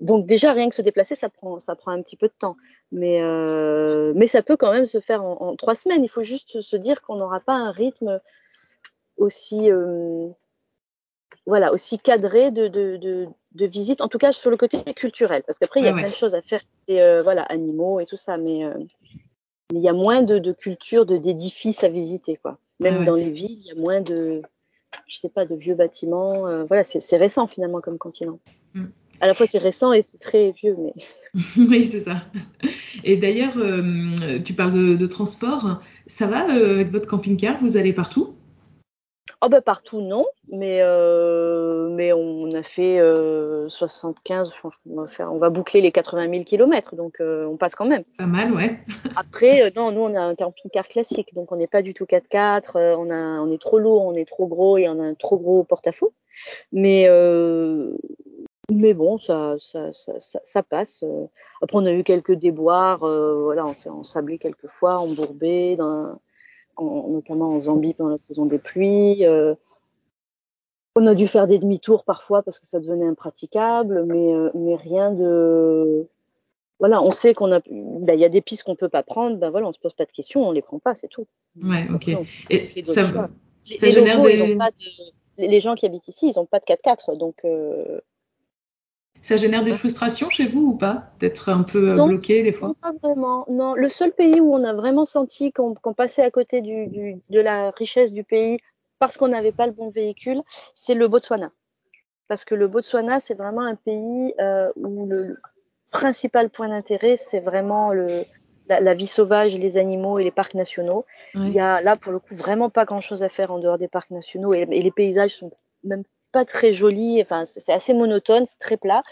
donc déjà rien que se déplacer, ça prend ça prend un petit peu de temps, mais euh, mais ça peut quand même se faire en, en trois semaines. Il faut juste se dire qu'on n'aura pas un rythme aussi euh, voilà aussi cadré de, de, de, de, visite, en tout cas sur le côté culturel, parce qu'après il y a ouais. plein de choses à faire, et, euh, voilà animaux et tout ça, mais il y a moins de, de culture, de d'édifices à visiter quoi. Même ouais. dans les villes, il y a moins de je sais pas, de vieux bâtiments. Voilà, c'est récent finalement comme continent. Mm. À la fois c'est récent et c'est très vieux, mais. oui, c'est ça. Et d'ailleurs, euh, tu parles de, de, transport. Ça va euh, avec votre camping-car? Vous allez partout? Oh bah partout non, mais euh, mais on a fait euh, 75, on va faire, on va boucler les 80 000 kilomètres, donc on passe quand même. Pas mal, ouais. Après, non, nous on a un camping-car classique, donc on n'est pas du tout 4x4, euh, on a, on est trop lourd, on est trop gros et on a un trop gros porte-à-faux. Mais mais bon, ça ça, ça, ça, ça passe. Après, on a eu quelques déboires, voilà, on s'est ensablé quelques fois, embourbé dans en, notamment en Zambie pendant la saison des pluies. Euh, on a dû faire des demi-tours parfois parce que ça devenait impraticable, mais, euh, mais rien de. Voilà, on sait qu'on a. Il ben, y a des pistes qu'on peut pas prendre, ben voilà, on se pose pas de questions, on les prend pas, c'est tout. Ouais, ok. Et ça, les, locaux, des... ils ont pas de, les gens qui habitent ici, ils n'ont pas de 4x4, donc. Euh, ça génère des frustrations chez vous ou pas D'être un peu non, bloqué des fois? Non, pas vraiment. Non, le seul pays où on a vraiment senti qu'on qu passait à côté du, du, de la richesse du pays parce qu'on n'avait pas le bon véhicule, c'est le Botswana. Parce que le Botswana, c'est vraiment un pays euh, où le principal point d'intérêt, c'est vraiment le, la, la, vie sauvage, les animaux et les parcs nationaux. Oui. Il y a là, pour le coup, vraiment pas grand-chose à faire en dehors des parcs nationaux et, et les paysages sont même pas très joli, enfin c'est assez monotone, c'est très plat.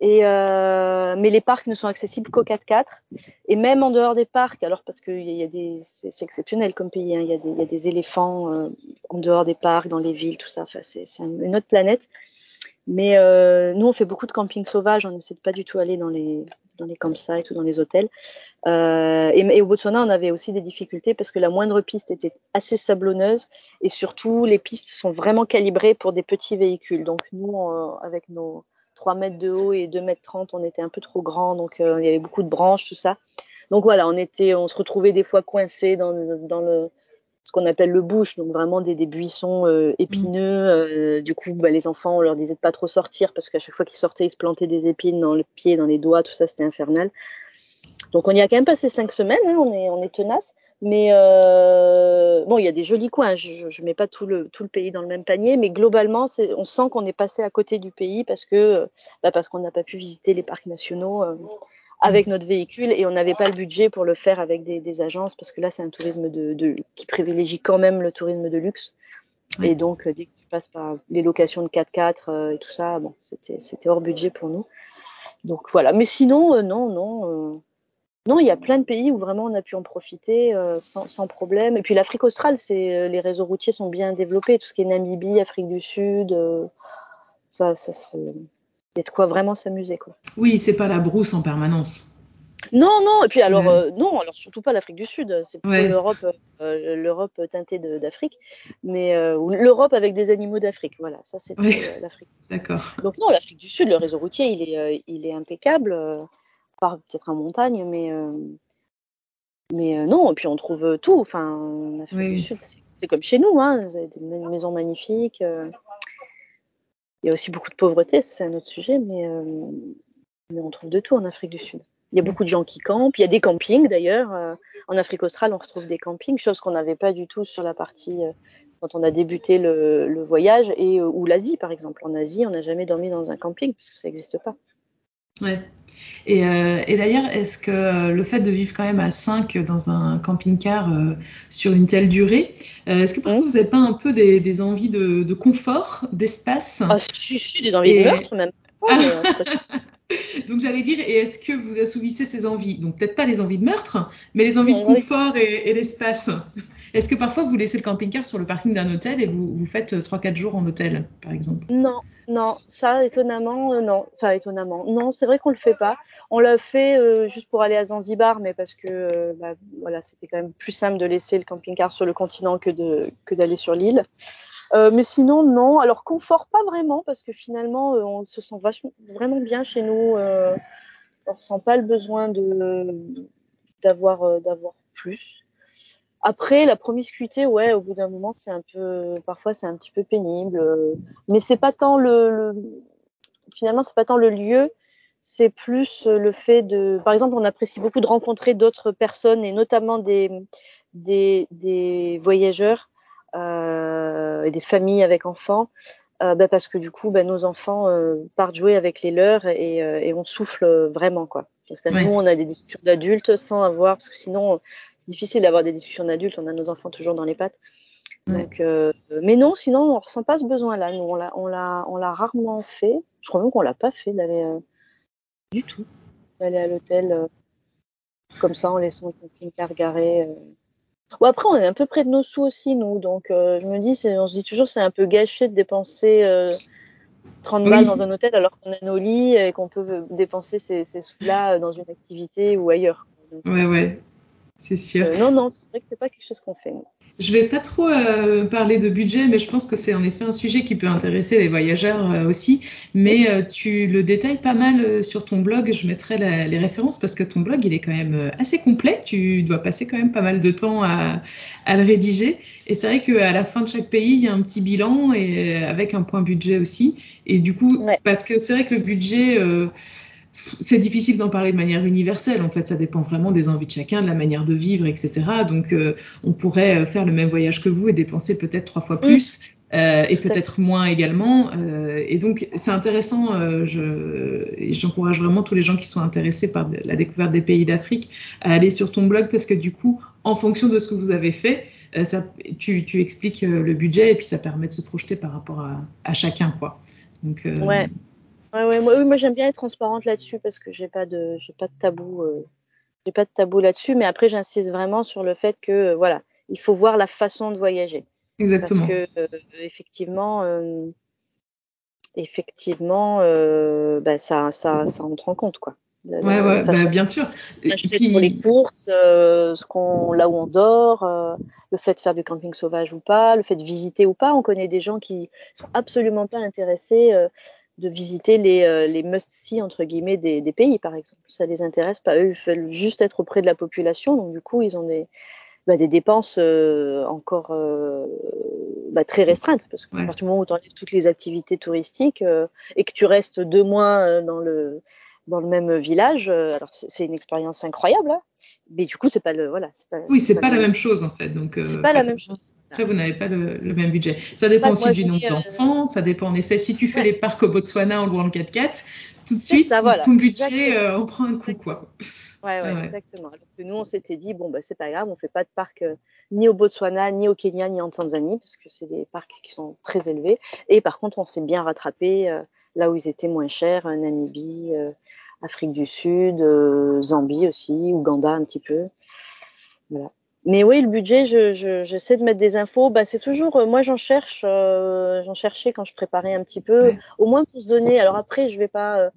Et euh, mais les parcs ne sont accessibles qu'au 4x4 et même en dehors des parcs, alors parce qu'il y, a des c'est exceptionnel comme pays, hein, il, y a des, il y a des éléphants euh, en dehors des parcs, dans les villes, tout ça, enfin c'est une autre planète. Mais euh, nous on fait beaucoup de camping sauvage, on essaie de pas du tout aller dans les dans les campsites ou dans les hôtels. Euh, et, au Botswana, on avait aussi des difficultés parce que la moindre piste était assez sablonneuse et surtout les pistes sont vraiment calibrées pour des petits véhicules. Donc nous, euh, avec nos 3 mètres de haut et 2 mètres 30, on était un peu trop grand, donc euh, il y avait beaucoup de branches, tout ça. Donc voilà, on était, on se retrouvait des fois coincés dans, dans le ce qu'on appelle le bush, donc vraiment des, buissons euh, épineux. Euh, du coup, bah, les enfants, on leur disait de pas trop sortir parce qu'à chaque fois qu'ils sortaient, ils se plantaient des épines dans le pied, dans les doigts, tout ça, c'était infernal. Donc on y a quand même passé cinq semaines, hein, on est on est tenace, mais euh, bon il y a des jolis coins. Je, je mets pas tout le tout le pays dans le même panier, mais globalement on sent qu'on est passé à côté du pays parce que bah, parce qu'on n'a pas pu visiter les parcs nationaux avec notre véhicule et on n'avait pas le budget pour le faire avec des, des agences parce que là c'est un tourisme de, de, qui privilégie quand même le tourisme de luxe. Oui. Et donc dès que tu passes par les locations de 4x4 euh, et tout ça, bon c'était c'était hors budget pour nous. Donc voilà, mais sinon euh, non non non, il y a plein de pays où vraiment on a pu en profiter euh, sans, sans, problème. Et puis l'Afrique australe, c'est euh, les réseaux routiers sont bien développés, tout ce qui est Namibie, Afrique du Sud, euh, ça, ça se, y a de quoi vraiment s'amuser quoi. Oui, c'est pas la brousse en permanence. Non, non, et puis alors ouais. non, alors surtout pas l'Afrique du Sud, c'est plutôt ouais. l'Europe, l'Europe teintée d'Afrique, mais l'Europe avec des animaux d'Afrique, voilà, ça c'est ouais. l'Afrique. D'accord. Donc non, l'Afrique du Sud, le réseau routier, il est, il est impeccable peut-être en montagne, mais, euh, mais euh, non, et puis on trouve tout. Enfin, en Afrique oui. du Sud, c'est comme chez nous, hein. vous avez des maisons magnifiques. Euh. Il y a aussi beaucoup de pauvreté, c'est un autre sujet, mais, mais, on trouve de tout en Afrique du Sud. Il y a beaucoup de gens qui campent, il y a des campings d'ailleurs. en Afrique australe, on retrouve des campings, chose qu'on n'avait pas du tout sur la partie quand on a débuté le, le voyage, et ou l'Asie par exemple. En Asie, on n'a jamais dormi dans un camping, parce que ça n'existe pas. Ouais. Et, euh, et d'ailleurs, est-ce que euh, le fait de vivre quand même à 5 dans un camping-car euh, sur une telle durée, euh, est-ce que parfois mmh. vous n'avez pas un peu des, des envies de, de confort, d'espace? Ah, si, si, des envies et... de meurtre même. Ouais, Donc j'allais dire, et est-ce que vous assouvissez ces envies? Donc peut-être pas les envies de meurtre, mais les envies de confort et, et d'espace. Est-ce que parfois vous laissez le camping-car sur le parking d'un hôtel et vous, vous faites 3-4 jours en hôtel, par exemple? Non, non, ça étonnamment, euh, non. Enfin étonnamment, non, c'est vrai qu'on le fait pas. On l'a fait euh, juste pour aller à Zanzibar, mais parce que euh, bah, voilà, c'était quand même plus simple de laisser le camping-car sur le continent que d'aller sur l'île. Euh, mais sinon, non. Alors, confort, pas vraiment, parce que finalement, euh, on se sent vachement, vraiment bien chez nous. Euh, on ressent pas le besoin d'avoir d'avoir plus. Après, la promiscuité, ouais, au bout d'un moment, c'est un peu, parfois, c'est un petit peu pénible. Mais c'est pas tant le, le finalement, c'est pas tant le lieu, c'est plus le fait de, par exemple, on apprécie beaucoup de rencontrer d'autres personnes et notamment des, des, des voyageurs euh, et des familles avec enfants. Euh, bah parce que du coup, bah, nos enfants euh, partent jouer avec les leurs et, et on souffle vraiment quoi. Ouais. Nous, on a des discussions d'adultes sans avoir, parce que sinon, c'est difficile d'avoir des discussions d'adultes. On a nos enfants toujours dans les pattes. Donc, euh, mais non, sinon, on ressent pas ce besoin-là. Nous, on l'a, on l'a, on l'a rarement fait. Je crois même qu'on l'a pas fait d'aller euh, du tout, d'aller à l'hôtel euh, comme ça en laissant le camping-car garé. Bon, après, on est un peu près de nos sous aussi, nous. Donc, je me dis, c'est, on se dit toujours, c'est un peu gâché de dépenser 30 balles oui. dans un hôtel alors qu'on a nos lits et qu'on peut dépenser ces, ces sous-là dans une activité ou ailleurs. Donc, ouais, ouais, c'est sûr. Euh, non, non, c'est vrai que c'est pas quelque chose qu'on fait. Nous. Je vais pas trop euh, parler de budget, mais je pense que c'est en effet un sujet qui peut intéresser les voyageurs euh, aussi. Mais euh, tu le détailles pas mal sur ton blog. Je mettrai la, les références parce que ton blog il est quand même assez complet. Tu dois passer quand même pas mal de temps à, à le rédiger. Et c'est vrai qu'à la fin de chaque pays, il y a un petit bilan et avec un point budget aussi. Et du coup, ouais. parce que c'est vrai que le budget c'est difficile d'en parler de manière universelle. En fait, ça dépend vraiment des envies de chacun, de la manière de vivre, etc. Donc, euh, on pourrait faire le même voyage que vous et dépenser peut-être trois fois plus. Mmh. Euh, et peut-être moins également. Euh, et donc, c'est intéressant. Euh, je, j'encourage vraiment tous les gens qui sont intéressés par la découverte des pays d'Afrique à aller sur ton blog parce que du coup, en fonction de ce que vous avez fait, euh, ça, tu, tu expliques euh, le budget et puis ça permet de se projeter par rapport à, à chacun, quoi. Donc, ouais. Ouais, ouais, moi, oui, moi j'aime bien être transparente là-dessus parce que j'ai pas de, j'ai pas de tabou, euh, j'ai pas de tabou là-dessus. Mais après, j'insiste vraiment sur le fait que, euh, voilà, il faut voir la façon de voyager. Exactement. Parce que euh, effectivement, effectivement, bah, ça, ça, ça entre en compte, quoi. Ouais, ouais, bah, bien sûr. Puis... pour les courses, ce qu'on, là où on dort, le fait de faire du camping sauvage ou pas, le fait de visiter ou pas. On connaît des gens qui sont absolument pas intéressés de visiter les, euh, les must-see entre guillemets des, des, pays par exemple. Ça les intéresse pas. Eux, ils veulent juste être auprès de la population, donc du coup ils ont des, bah, des dépenses euh, encore euh, bah, très restreintes parce qu'à ouais. partir du moment où tu enlèves toutes les activités touristiques euh, et que tu restes deux mois euh, dans le dans le même village, euh, alors c'est une expérience incroyable. Hein mais du coup, c'est pas le voilà, pas. Oui, c'est pas, pas, la même chose en fait. Donc. C'est pas la même chose. Après, vous n'avez pas le, le, même budget. Ça dépend aussi du nombre d'enfants. Ça dépend en effet si tu fais ouais. les parcs au Botswana en louant le 4x4, tout de suite, ça, voilà. ton budget euh, on prend un coup quoi. Ouais, ouais, ouais, exactement. Alors que nous, on s'était dit bon bah c'est pas grave, on fait pas de parc euh, ni au Botswana, ni au Kenya, ni en Tanzanie parce que c'est des parcs qui sont très élevés. Et par contre, on s'est bien rattrapé euh, là où ils étaient moins chers, Namibie Afrique du Sud, Zambie aussi, Ouganda un petit peu. Voilà. Mais oui, le budget, je, je, j'essaie de mettre des infos. Bah, c'est toujours, moi j'en cherche, j'en cherchais quand je préparais un petit peu, au moins pour se donner. Alors après, je vais pas,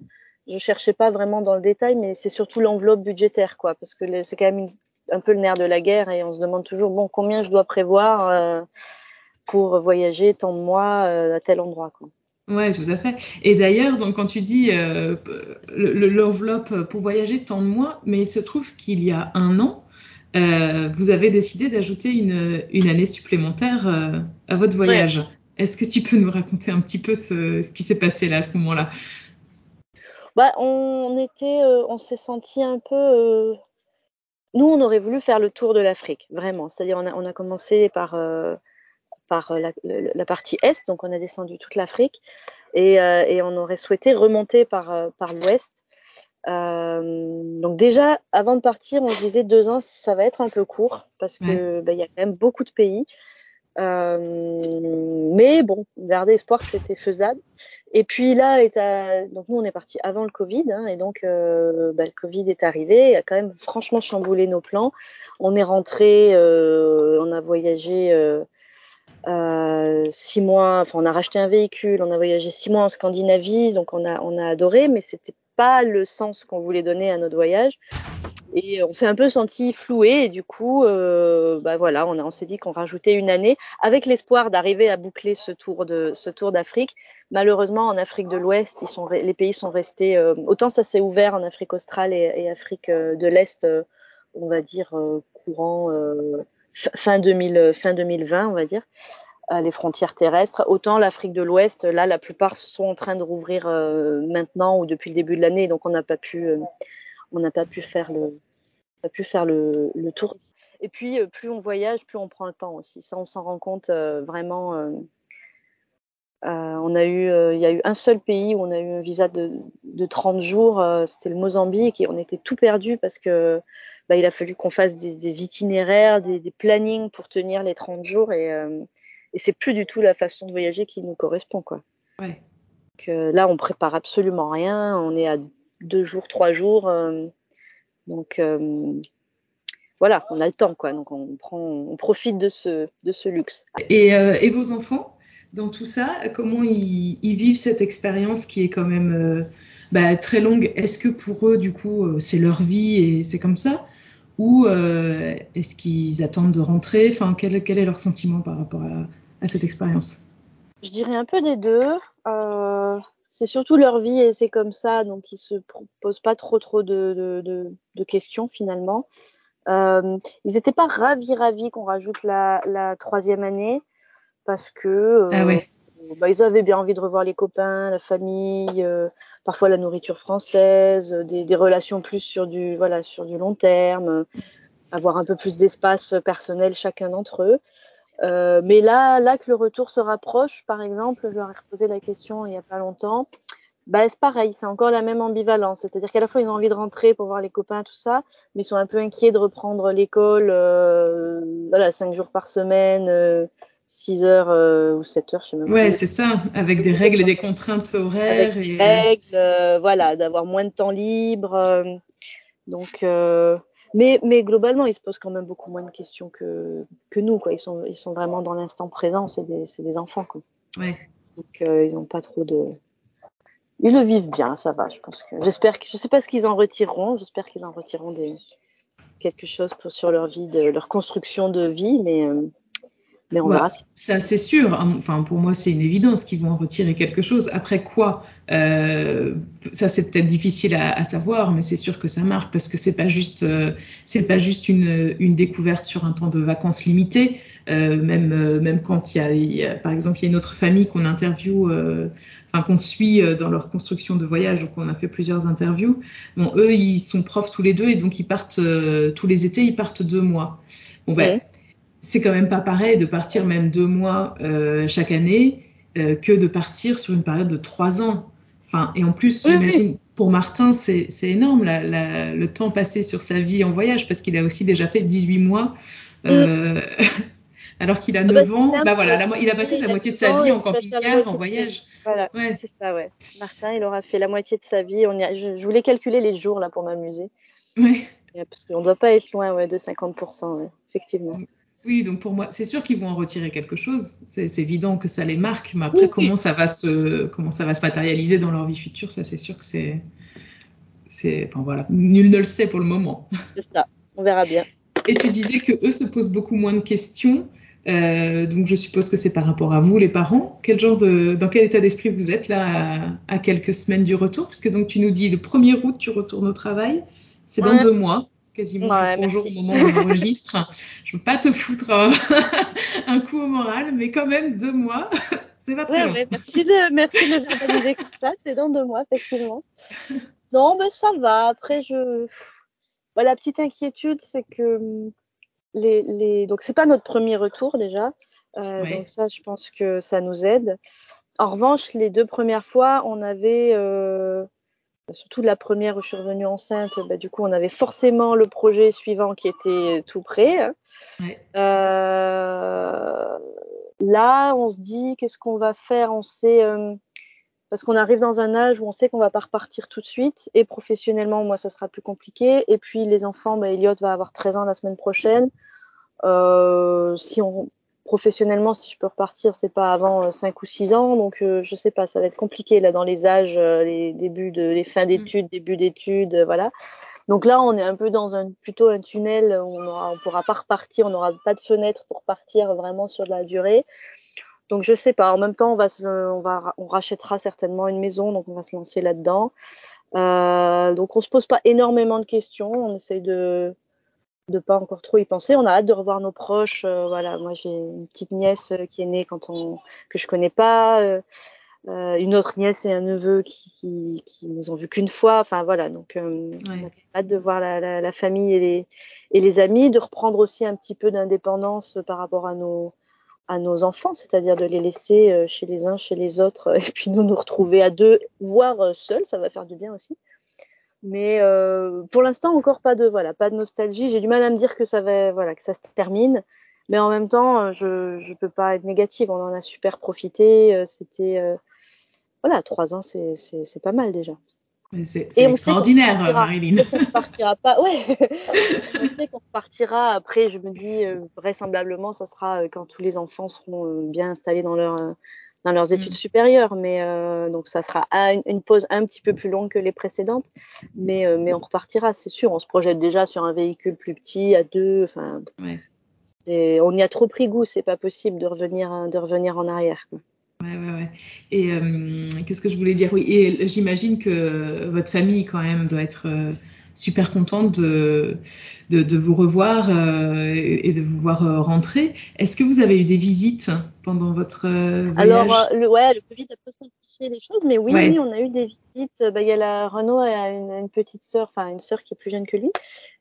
je cherchais pas vraiment dans le détail, mais c'est surtout l'enveloppe budgétaire, quoi, parce que c'est quand même un peu le nerf de la guerre et on se demande toujours, bon, combien je dois prévoir euh, pour voyager tant de mois euh, à tel endroit, quoi. Ouais, tout à fait. Et d'ailleurs, donc quand tu dis euh, l'enveloppe pour voyager tant de mois, mais il se trouve qu'il y a un an, vous avez décidé d'ajouter une, une, année supplémentaire à votre voyage. Est-ce que tu peux nous raconter un petit peu ce, ce qui s'est passé là à ce moment-là? Bah, on était, euh, on s'est senti un peu. Euh, nous, on aurait voulu faire le tour de l'Afrique, vraiment. C'est-à-dire, on a, on a commencé par, euh, par la, la, partie est, donc on a descendu toute l'Afrique, et, et, on aurait souhaité remonter par, par l'ouest. donc déjà, avant de partir, on se disait deux ans, ça va être un peu court parce que bah, il y a quand même beaucoup de pays. mais bon, garder espoir que c'était faisable. Et puis là, donc nous on est parti avant le Covid, hein, et donc euh, bah, le Covid est arrivé, il a quand même franchement chamboulé nos plans. On est rentré, euh, on a voyagé euh, six mois, enfin on a racheté un véhicule, on a voyagé six mois en Scandinavie, donc on a on a adoré, mais c'était pas le sens qu'on voulait donner à notre voyage. Et on s'est un peu senti floué et du coup, euh, bah voilà, on, on s'est dit qu'on rajoutait une année avec l'espoir d'arriver à boucler ce tour de ce tour d'Afrique. Malheureusement, en Afrique de l'Ouest, ils sont les pays sont restés. Euh, autant ça s'est ouvert en Afrique australe et, Afrique euh, de l'Est, euh, on va dire courant fin 2000, fin 2020, on va dire les frontières terrestres. Autant l'Afrique de l'Ouest, là, la plupart sont en train de rouvrir maintenant ou depuis le début de l'année, donc on n'a pas pu, pas pu faire le, a pu faire le, tour. Et puis, euh, plus on voyage, plus on prend le temps aussi. Ça, on s'en rend compte euh, vraiment. Euh, on a eu, il y a eu un seul pays où on a eu un visa de, de 30 jours, c'était le Mozambique, et on était tout perdu parce que bah, il a fallu qu'on fasse des, itinéraires, des, des, plannings pour tenir les 30 jours, et, et c'est plus du tout la façon de voyager qui nous correspond, quoi. Ouais. là, on prépare absolument rien, on est à deux jours, trois jours. Donc euh, voilà, on a le temps, quoi. Donc on prend, on profite de ce, de ce luxe. Et, euh, et vos enfants, dans tout ça, comment ils, ils vivent cette expérience qui est quand même euh, bah, très longue? Est-ce que pour eux, du coup, c'est leur vie et c'est comme ça? Ou est-ce qu'ils attendent de rentrer? Enfin, quel, quel, est leur sentiment par rapport à, à cette expérience? Je dirais un peu des deux. Euh, c'est surtout leur vie et c'est comme ça, donc ils se posent pas trop trop de, de, de, questions finalement. Euh, ils n'étaient pas ravis ravis qu'on rajoute la, la, troisième année parce que euh, ah ouais. Bah, ils avaient bien envie de revoir les copains, la famille, euh, parfois la nourriture française, des, des, relations plus sur du voilà sur du long terme, avoir un peu plus d'espace personnel chacun d'entre eux. Euh, mais là, là que le retour se rapproche, par exemple, je leur ai reposé la question il n'y a pas longtemps. Bah, c'est pareil, c'est encore la même ambivalence. C'est-à-dire qu'à la fois, ils ont envie de rentrer pour voir les copains, tout ça, mais ils sont un peu inquiets de reprendre l'école, euh, voilà, cinq jours par semaine, euh, 6 heures euh, ou 7 heures, je sais même Ouais, c'est ça, avec des règles et des contraintes horaires. Avec des règles, euh, voilà, d'avoir moins de temps libre. donc, mais, mais globalement, ils se posent quand même beaucoup moins de questions que, que nous. Quoi. Ils, sont, ils sont vraiment dans l'instant présent. C'est des, des, enfants. Quoi. Ouais. Donc, euh, ils n'ont pas trop de. Ils le vivent bien, ça va. Je pense que. J'espère que. Je sais pas ce qu'ils en retireront. J'espère qu'ils en retireront des... quelque chose pour, sur leur vie, de leur construction de vie. Mais. Euh, mais on verra. Ça, c'est sûr. Enfin, pour moi, c'est une évidence qu'ils vont en retirer quelque chose. Après quoi, euh, ça c'est peut-être difficile à, à, savoir, mais c'est sûr que ça marque parce que c'est pas juste, euh, c'est pas juste une, une, découverte sur un temps de vacances limité. Euh, même, euh, même quand il y, a, il y, a, par exemple, il y a une autre famille qu'on interviewe, euh, enfin qu'on suit dans leur construction de voyage, donc on a fait plusieurs interviews. Bon, eux, ils sont profs tous les deux et donc ils partent tous les étés, ils partent deux mois. Bon ben. Ouais c'est quand même pas pareil de partir même deux mois euh, chaque année euh, que de partir sur une période de trois ans. Enfin, et en plus, oui, j'imagine, oui. pour Martin, c'est énorme la, la, le temps passé sur sa vie en voyage parce qu'il a aussi déjà fait 18 mois. Euh, alors qu'il a 9 ah bah, ans, bah voilà, il a passé la moitié de sa vie en camping-car, en voyage. Voilà, c'est ça, ouais. Martin, il aura fait la moitié de sa vie. On je, voulais calculer les jours là pour m'amuser. Oui. Parce qu'on ne doit pas être loin ouais, de 50%, effectivement. Oui, donc pour moi, c'est sûr qu'ils vont en retirer quelque chose. C'est évident que ça les marque, mais après, comment ça va se, comment ça va se matérialiser dans leur vie future, ça, c'est sûr que c'est, c'est, enfin voilà, nul ne le sait pour le moment. C'est ça, on verra bien. Et tu disais que eux se posent beaucoup moins de questions. Euh, donc je suppose que c'est par rapport à vous, les parents. Quel genre de, dans quel état d'esprit vous êtes là à, quelques semaines du retour? Puisque donc tu nous dis le 1er août tu retournes au travail, c'est dans deux mois quasiment ouais, bonjour au moment où on enregistre. je veux pas te foutre un, coup au moral, mais quand même deux mois, c'est pas très ouais, merci de merci de verbaliser comme ça. C'est dans deux mois effectivement. Non, mais ça va. Après, je bah, la petite inquiétude, c'est que hum, les, les... donc c'est pas notre premier retour déjà. Euh, Donc ça, je pense que ça nous aide. En revanche, les deux premières fois, on avait euh, surtout la première où je suis revenue enceinte, bah, du coup, on avait forcément le projet suivant qui était tout prêt. Hein. Euh, là, on se dit, qu'est-ce qu'on va faire? On sait, euh, parce qu'on arrive dans un âge où on sait qu'on va pas repartir tout de suite. Et professionnellement, moi, ça sera plus compliqué. Et puis, les enfants, bah, Elliot va avoir 13 ans la semaine prochaine. Euh, si on professionnellement, si je peux repartir, c'est pas avant 5 euh, ou 6 ans. Donc, euh, je sais pas, ça va être compliqué là dans les âges, euh, les débuts de, les fins mm. d'études, début d'études, voilà. Donc là, on est un peu dans un plutôt un tunnel. On aura, on pourra pas repartir, on n'aura pas de fenêtre pour partir vraiment sur de la durée. Donc je sais pas. En même temps, on va, se, on va, on rachètera certainement une maison, donc on va se lancer là-dedans. Euh, donc on se pose pas énormément de questions. On essaye de de pas encore trop y penser. On a hâte de revoir nos proches. Euh, voilà, moi j'ai une petite nièce euh, qui est née quand on que je connais pas, euh, une autre nièce et un neveu qui, qui, qui nous ont vu qu'une fois. Enfin voilà, donc on a hâte de voir la, la, la, famille et les et les amis, de reprendre aussi un petit peu d'indépendance par rapport à nos à nos enfants, c'est-à-dire de les laisser chez les uns, chez les autres, et puis nous nous retrouver à deux, voire seuls, ça va faire du bien aussi. Mais euh, pour l'instant, encore pas de voilà, pas de nostalgie. J'ai du mal à me dire que ça va, voilà, que ça se termine. Mais en même temps, euh, je je peux pas être négative. On en a super profité. Euh, c'était voilà, trois ans, c'est c'est pas mal déjà. C'est extraordinaire, Marilyn. On partira pas. Ouais. on sait qu'on partira. Après, je me dis vraisemblablement, ça sera quand tous les enfants seront bien installés dans leur dans leurs études mm. supérieures. Mais euh, donc ça sera une, pause un petit peu plus longue que les précédentes, mais euh, mais on repartira, c'est sûr. On se projette déjà sur un véhicule plus petit à deux. Enfin, on y a trop pris goût. C'est pas possible de revenir de revenir en arrière. Quoi. Ouais, ouais, ouais. Et euh, qu'est-ce que je voulais dire? Oui, et j'imagine que votre famille quand même doit être super contente de, de, de vous revoir euh, et, de vous voir euh, rentrer. Est-ce que vous avez eu des visites pendant votre euh, voyage? Alors, le, ouais, le Covid a peu simplifié les choses, mais oui, oui, on a eu des visites. Bah, il y a la Renaud a une, une petite sœur, enfin une sœur qui est plus jeune que lui,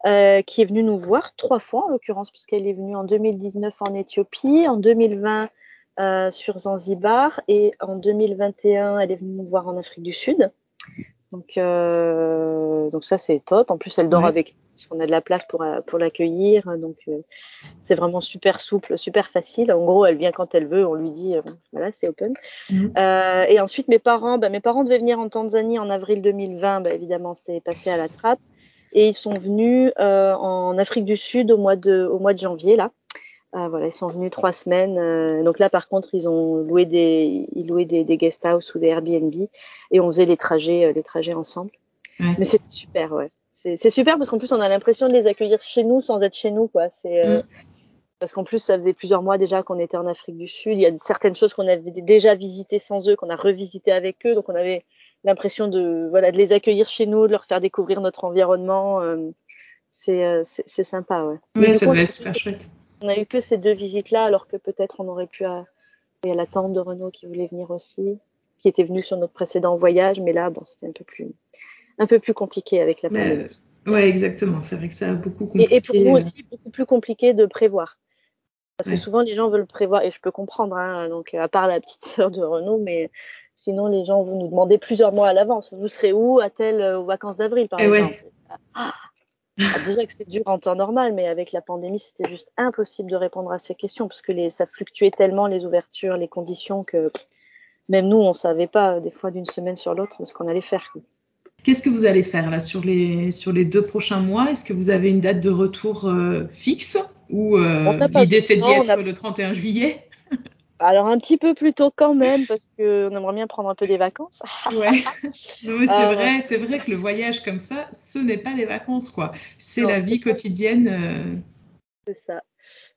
euh, qui est venue nous voir trois fois en l'occurrence, puisqu'elle est venue en 2019 en Éthiopie, en 2020 euh, sur Zanzibar et en 2021 elle est venue nous voir en Afrique du Sud. Donc, euh, donc ça c'est top. En plus elle dort avec nous parce qu'on a de la place pour euh, pour l'accueillir. Donc euh, c'est vraiment super souple, super facile. En gros elle vient quand elle veut. On lui dit euh, voilà c'est open. Mhm. Euh, et ensuite mes parents, bah, mes parents devaient venir en Tanzanie en avril 2020. Bah, évidemment c'est passé à la trappe. Et ils sont venus en Afrique du Sud au mois de au mois de janvier là. Euh, voilà, ils sont venus trois semaines. Euh, donc là, par contre, ils ont loué des, ils louaient des, des guest house ou des Airbnb et on faisait les trajets, euh, les trajets ensemble. Mais c'était super, ouais. C'est super parce qu'en plus, on a l'impression de les accueillir chez nous sans être chez nous, quoi. C'est mm. parce qu'en plus, ça faisait plusieurs mois déjà qu'on était en Afrique du Sud. Il y a certaines choses qu'on avait déjà visitées sans eux, qu'on a revisité avec eux, donc on avait l'impression de, voilà, de les accueillir chez nous, de leur faire découvrir notre environnement. c'est sympa, ouais. Ouais, ça doit être super chouette. On a eu que ces deux visites-là, alors que peut-être on aurait pu. Euh, il y a la tante de Renault qui voulait venir aussi, qui était venue sur notre précédent voyage, mais là, bon, c'était un peu plus, un peu plus compliqué avec la pandémie. ouais, exactement. C'est vrai que ça a beaucoup compliqué. Et, pour nous euh. aussi, beaucoup plus compliqué de prévoir. Parce que souvent, les gens veulent prévoir, et je peux comprendre, hein, donc à part la petite sœur de Renault, mais sinon, les gens vont nous demander plusieurs mois à l'avance. Vous serez où à tel, aux vacances d'avril, par exemple? Ah, Ah, déjà que c'est dur en temps normal, mais avec la pandémie, c'était juste impossible de répondre à ces questions parce que les, ça fluctuait tellement les ouvertures, les conditions que même nous, on savait pas des fois d'une semaine sur l'autre ce qu'on allait faire. Qu'est-ce que vous allez faire là sur les, sur les deux prochains mois? Est-ce que vous avez une date de retour euh, fixe ou euh, l'idée c'est d'y être le 31 juillet? Alors un petit peu plus tôt quand même parce qu'on aimerait bien prendre un peu des vacances. ouais. c'est euh, vrai, c'est vrai que le voyage comme ça, ce n'est pas des vacances quoi. C'est la vie quotidienne. C'est ça.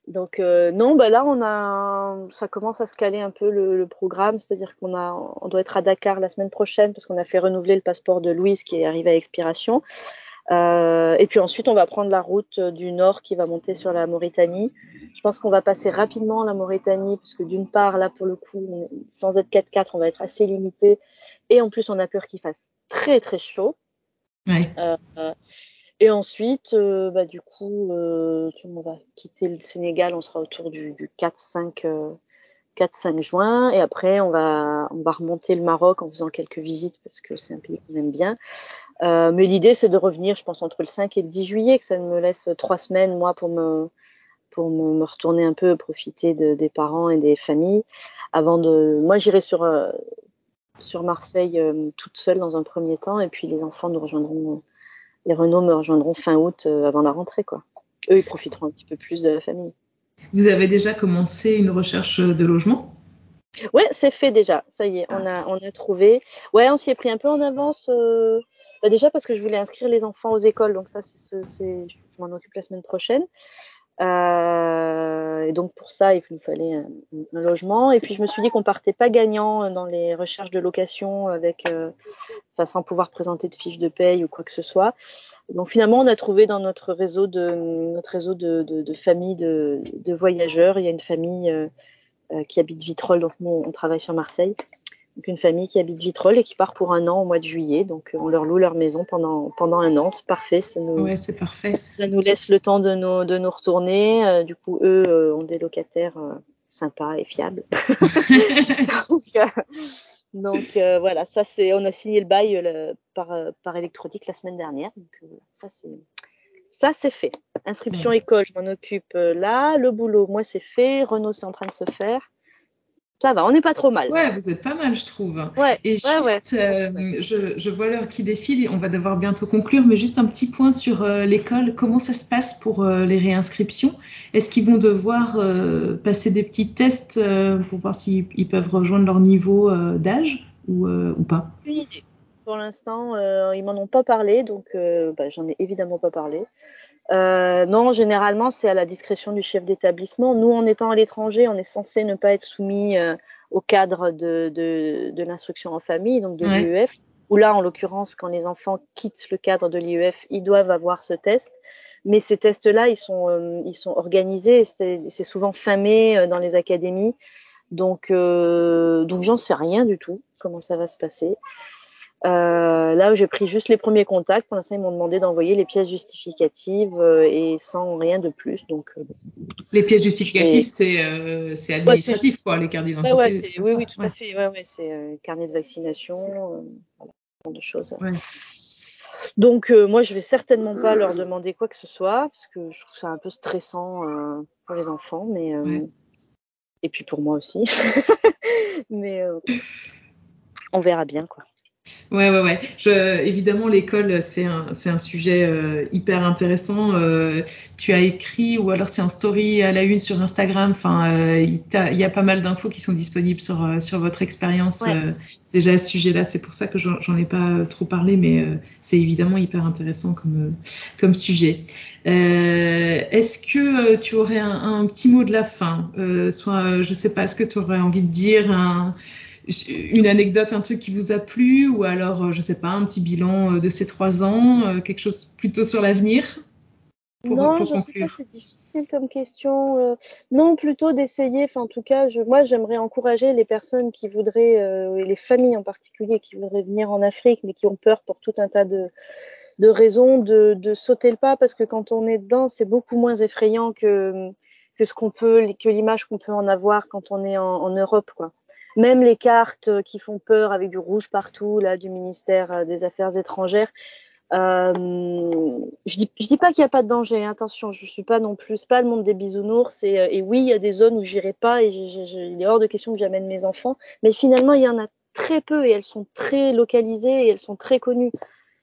Donc euh, non, bah là on a, ça commence à se caler un peu le, programme, c'est-à-dire qu'on a, on doit être à Dakar la semaine prochaine parce qu'on a fait renouveler le passeport de Louise qui est arrivé à expiration. Euh, et puis ensuite on va prendre la route du nord qui va monter sur la Mauritanie. Je pense qu'on va passer rapidement la Mauritanie parce que d'une part là pour le coup, sans être 4x4, on va être assez limité et en plus on a peur qu'il fasse très très chaud. Ouais. Euh, et ensuite, euh, bah, du coup, euh, on va quitter le Sénégal, on sera autour du, 4-5 4-5 juin. Et après, on va, on va remonter le Maroc en faisant quelques visites parce que c'est un pays qu'on aime bien. Euh, mais l'idée, c'est de revenir, je pense, entre le 5 et le 10 juillet, que ça me laisse trois semaines, moi, pour me, pour me, retourner un peu, profiter de, des parents et des familles. Avant de, moi, j'irai sur, euh, sur Marseille euh, toute seule dans un premier temps, et puis les enfants nous rejoindront les Renault me rejoindront fin août avant la rentrée. Quoi. Eux, ils profiteront un petit peu plus de la famille. Vous avez déjà commencé une recherche de logement? Ouais, c'est fait déjà. Ça y est, on a, on a trouvé. Ouais, on s'y est pris un peu en avance. Euh, bah déjà parce que je voulais inscrire les enfants aux écoles, donc ça, c'est, je m'en occupe la semaine prochaine. Euh, et donc pour ça, il nous fallait un, logement. Et puis je me suis dit qu'on partait pas gagnant dans les recherches de location avec, euh, sans pouvoir présenter de fiche de paye ou quoi que ce soit. Donc finalement, on a trouvé dans notre réseau de notre réseau de, de, familles de, de, voyageurs, il y a une famille euh, euh qui habite Vitrolles, donc nous on travaille sur Marseille, donc une famille qui habite Vitrolles et qui part pour un an au mois de juillet. Donc euh, on leur loue leur maison pendant pendant un an. C'est parfait. Ça nous, ouais, c'est parfait. Ça nous laisse le temps de nous de nous retourner. Euh, du coup, eux euh, ont des locataires sympas et fiables. donc, voilà, ça c'est. On a signé le bail par par électronique la semaine dernière. Donc ça c'est. Ça, c'est fait. Inscription école, je m'en occupe là. Le boulot, moi, c'est fait. Renault, c'est en train de se faire ça va, on n'est pas trop mal. Ouais, vous êtes pas mal, je trouve. Ouais, et juste, euh, je, je, vois l'heure qui défile et on va devoir bientôt conclure, mais juste un petit point sur euh, l'école. Comment ça se passe pour euh, les réinscriptions? Est-ce qu'ils vont devoir passer des petits tests pour voir s'ils peuvent rejoindre leur niveau d'âge ou, ou pas? Idée. Pour l'instant, ils m'en ont pas parlé, donc bah, j'en ai évidemment pas parlé. Euh, non, généralement, c'est à la discrétion du chef d'établissement. Nous, en étant à l'étranger, on est censé ne pas être soumis euh, au cadre de, de, de l'instruction en famille, donc de l'IEF. Ou là, en l'occurrence, quand les enfants quittent le cadre de l'IEF, ils doivent avoir ce test. Mais ces tests-là, ils sont, euh, ils sont organisés. C'est souvent fin mai dans les académies. Donc, donc j'en sais rien du tout comment ça va se passer. Euh, là, j'ai pris juste les premiers contacts. Pour l'instant, ils m'ont demandé d'envoyer les pièces justificatives euh, et sans rien de plus. Donc, euh, les pièces justificatives, c'est euh, administratif, quoi, les cartes d'identité. Ouais, oui, oui, tout à fait. Ouais, ouais, c'est carnet de vaccination, voilà, de choses. Donc, moi, je vais certainement pas leur demander quoi que ce soit parce que je trouve ça un peu stressant pour les enfants, mais et puis pour moi aussi. mais on verra bien, quoi. Ouais, ouais, ouais. Je, évidemment, l'école, c'est un, c'est un sujet euh, hyper intéressant. Euh, tu as écrit, ou alors c'est en story à la une sur Instagram. Enfin, euh, il, y a pas mal d'infos qui sont disponibles sur, sur votre expérience déjà à ce sujet-là. C'est pour ça que j'en, j'en ai pas trop parlé, mais c'est évidemment hyper intéressant comme, comme sujet. est-ce que tu aurais un, un, petit mot de la fin? Soit, je sais pas, est-ce que tu aurais envie de dire un une anecdote, un truc qui vous a plu, ou alors, euh, je sais pas, un petit bilan euh, de ces trois ans, euh, quelque chose plutôt sur l'avenir Non, je sais pas, c'est difficile comme question. non, plutôt d'essayer. Enfin, en tout cas, je, moi, j'aimerais encourager les personnes qui voudraient, et les familles en particulier, qui voudraient venir en Afrique, mais qui ont peur pour tout un tas de, de raisons, de, de sauter le pas, parce que quand on est dedans, c'est beaucoup moins effrayant que que ce qu'on peut, que l'image qu'on peut en avoir quand on est en, en Europe, quoi même les cartes qui font peur avec du rouge partout là du ministère euh, des Affaires étrangères. Euh, je dis, dis pas qu'il n'y a pas de danger. Hein, attention, je suis pas non plus, pas le monde des bisounours. Et, et oui, il y a des zones où j'irai pas et il est hors de question que j'amène mes enfants. Mais finalement, il y en a très peu et elles sont très localisées et elles sont très connues.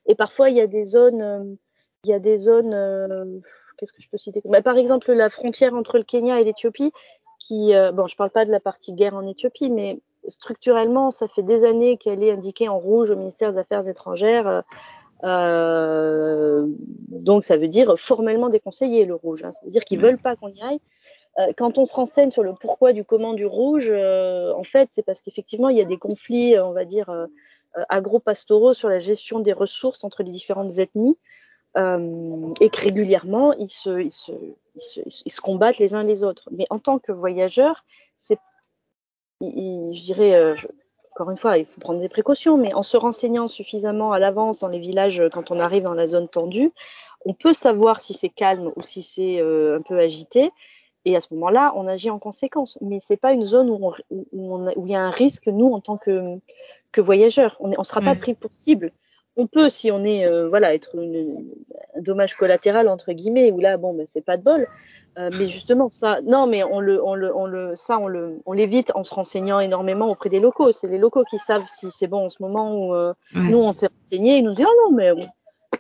Et parfois, il y a des zones, il y a des zones, qu'est-ce que je peux citer? Bah, Par exemple, la frontière entre le Kenya et l'Éthiopie, qui, bon, je parle pas de la partie guerre en Éthiopie, mais structurellement, ça fait des années qu'elle est indiquée en rouge au ministère des Affaires étrangères. Euh, donc ça veut dire formellement déconseiller le rouge. Hein. Ça veut dire qu'ils veulent pas qu'on y aille. Euh, quand on se renseigne sur le pourquoi du comment du rouge, euh, en fait, c'est parce qu'effectivement, il y a des conflits, on va dire, euh, agro-pastoraux sur la gestion des ressources entre les différentes ethnies. Et que régulièrement, ils se, ils, se, ils, se, ils se, combattent les uns les autres. Mais en tant que voyageur, c'est, je dirais, je, encore une fois, il faut prendre des précautions, mais en se renseignant suffisamment à l'avance dans les villages euh, quand on arrive dans la zone tendue, on peut savoir si c'est calme ou si c'est euh, un peu agité. Et à ce moment-là, on agit en conséquence. Mais c'est pas une zone où, il y a un risque, nous, en tant que, que voyageurs. On ne sera pas pris pour cible. On peut, si on est, euh, voilà, être une, un dommage collatéral, entre guillemets, où là, bon, ben, c'est pas de bol. Euh, mais justement, ça, non, mais on le, on le, on le, ça, on le, on l'évite en se renseignant énormément auprès des locaux. C'est les locaux qui savent si c'est bon en ce moment où euh, ouais. nous on s'est renseigné, ils nous disent ah non mais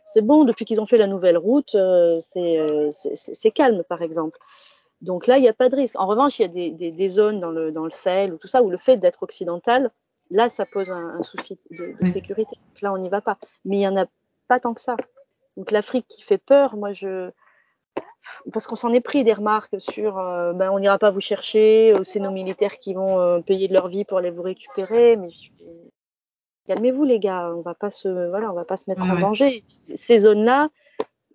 c'est bon depuis qu'ils ont fait la nouvelle route, euh, c'est calme par exemple. Donc là, il n'y a pas de risque. En revanche, il y a des, des, des, zones dans le, dans le Sahel ou tout ça où le fait d'être occidental, là, ça pose un, un souci de, sécurité. Donc là, on n'y va pas. Mais il y en a pas tant que ça. Donc l'Afrique qui fait peur, moi je parce qu'on s'en est pris des remarques sur euh, ben on n'ira pas vous chercher, euh, c'est nos militaires qui vont euh, payer de leur vie pour aller vous récupérer, mais calmez-vous les gars, on va pas se voilà, on va pas se mettre ouais, en ouais. danger. Ces zones-là,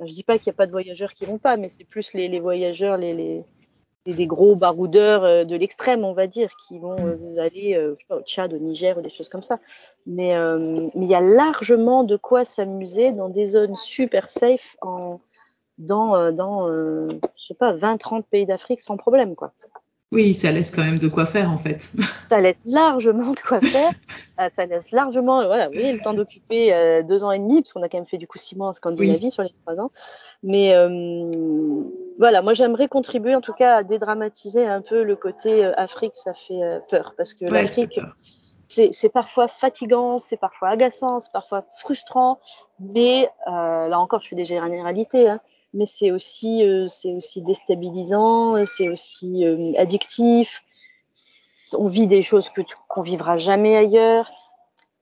je dis pas qu'il n'y a pas de voyageurs qui vont pas, mais c'est plus les, les voyageurs, les, les, les, gros baroudeurs de l'extrême, on va dire, qui vont aller je sais pas, au Tchad, au Niger ou des choses comme ça. Mais mais il y a largement de quoi s'amuser dans des zones super safe en dans, euh, dans euh, je sais pas, 20-30 pays d'Afrique sans problème, quoi. Oui, ça laisse quand même de quoi faire en fait. Ça laisse largement de quoi faire. Euh, ça laisse largement, voilà, oui, le temps d'occuper euh, deux ans et demi, parce qu'on a quand même fait du coup six mois en Scandinavie oui. sur les trois ans. Mais euh, voilà, moi j'aimerais contribuer en tout cas à dédramatiser un peu le côté Afrique, ça fait peur, parce que ouais, l'Afrique, c'est parfois fatigant, c'est parfois agaçant, c'est parfois frustrant, mais là encore, je fais des généralités. Hein, mais c'est aussi euh, c'est aussi déstabilisant, c'est aussi euh, addictif. On vit des choses que qu'on vivra jamais ailleurs.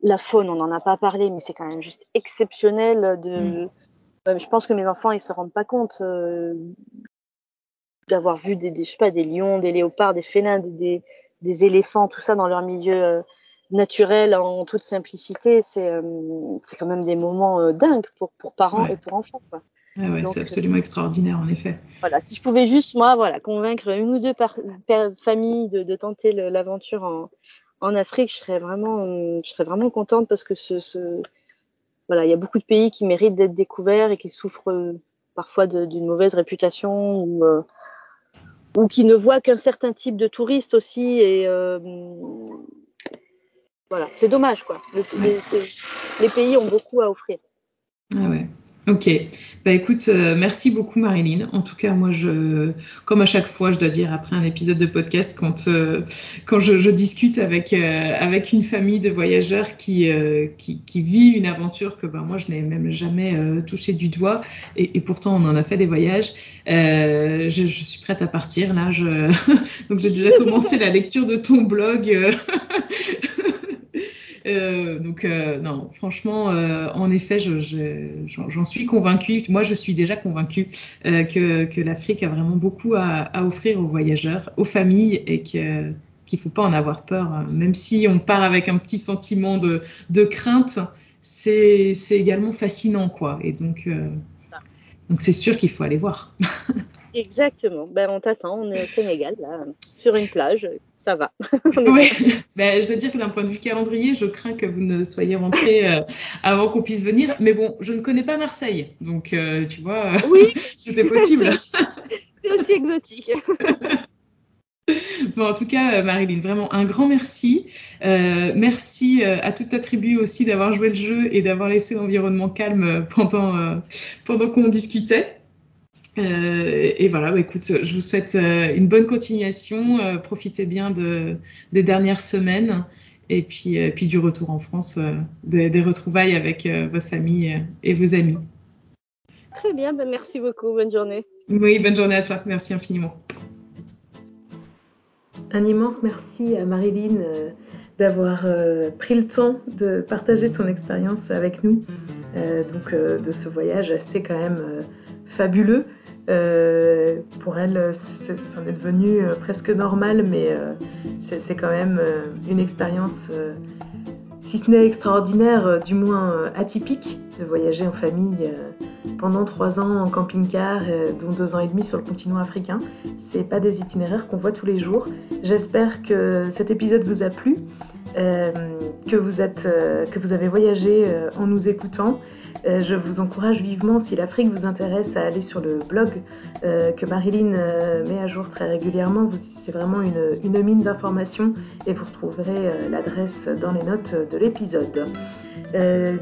La faune, on n'en a pas parlé, mais c'est quand même juste exceptionnel. De, mmh. je pense que mes enfants ils se rendent pas compte euh, d'avoir vu des, des je sais pas des lions, des léopards, des félins, des, des éléphants, tout ça dans leur milieu euh, naturel en toute simplicité. C'est euh, c'est quand même des moments dingues pour pour parents ouais. et pour enfants. Quoi. Ah ouais, c'est absolument euh, extraordinaire en effet. Voilà, si je pouvais juste moi, voilà, convaincre une ou deux familles de, de tenter l'aventure en, en Afrique, je serais vraiment, je serais vraiment contente parce que ce, ce voilà, il y a beaucoup de pays qui méritent d'être découverts et qui souffrent euh, parfois d'une mauvaise réputation ou euh, ou qui ne voient qu'un certain type de touristes aussi et euh, voilà, c'est dommage quoi. Le, les, les pays ont beaucoup à offrir. Ah ouais. Ok, bah écoute, euh, merci beaucoup Marilyn. En tout cas, moi, je, comme à chaque fois, je dois dire après un épisode de podcast, quand euh, quand je, je, discute avec euh, avec une famille de voyageurs qui euh, qui, qui, vit une aventure que ben moi je n'ai même jamais euh, touché du doigt, et, et, pourtant on en a fait des voyages. Je, je, suis prête à partir là. Je... Donc j'ai déjà commencé la lecture de ton blog. Euh, donc euh, non, franchement, euh, en effet, j'en je, je, suis convaincue. Moi, je suis déjà convaincue que, que l'Afrique a vraiment beaucoup à, offrir aux voyageurs, aux familles, et que qu'il faut pas en avoir peur, hein. même si on part avec un petit sentiment de, crainte, c'est également fascinant, quoi. Et donc, donc c'est sûr qu'il faut aller voir. Exactement. Ben, on t'attend, on est au Sénégal, là, sur une plage ça va. oui, ben, je dois dire que d'un point de vue calendrier, je crains que vous ne soyez rentré euh, avant qu'on puisse venir. Mais bon, je ne connais pas Marseille, donc euh, tu vois, oui. c'était possible. C'est aussi exotique. Bon, en tout cas, Marilyn, vraiment un grand merci. merci à toute ta tribu aussi d'avoir joué le jeu et d'avoir laissé l'environnement calme pendant, pendant qu'on discutait. Euh, et voilà, bah, écoute, je vous souhaite euh, une bonne continuation. Euh, profitez bien de, des dernières semaines et puis, puis du retour en France, des, retrouvailles avec votre famille et vos amis. Très bien, ben merci beaucoup. Bonne journée. Oui, bonne journée à toi. Merci infiniment. Un immense merci à Marilyn d'avoir pris le temps de partager son expérience avec nous, donc de ce voyage assez quand même fabuleux. Euh, pour elle, c'en est devenu euh, presque normal, mais euh, c'est quand même une expérience, si ce n'est extraordinaire, du moins atypique, de voyager en famille pendant trois ans en camping-car, dont deux ans et demi sur le continent africain. C'est pas des itinéraires qu'on voit tous les jours. J'espère que cet épisode vous a plu. que, vous êtes, que vous avez voyagé en nous écoutant. Euh, je vous encourage vivement, si l'Afrique vous intéresse, à aller sur le blog euh, que Marilyn euh, met à jour très régulièrement. C'est vraiment une, mine d'informations et vous retrouverez l'adresse dans les notes de l'épisode.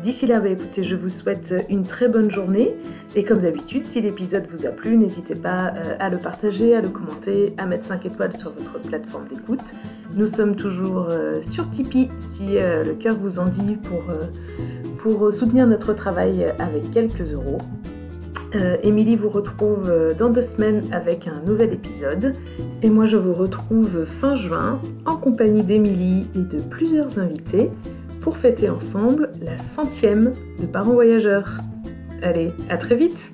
D'ici là, bah, écoutez, je vous souhaite une très bonne journée. Et comme d'habitude, si l'épisode vous a plu, n'hésitez pas à le partager, à le commenter, à mettre 5 étoiles sur votre plateforme d'écoute. Nous sommes toujours sur Tipeee si le cœur vous en dit pour pour soutenir notre travail avec quelques euros. Euh, Émilie vous retrouve dans deux semaines avec un nouvel épisode. Et moi je vous retrouve fin juin en compagnie d'Émilie et de plusieurs invités pour fêter ensemble la centième de Parents Voyageurs. Allez, à très vite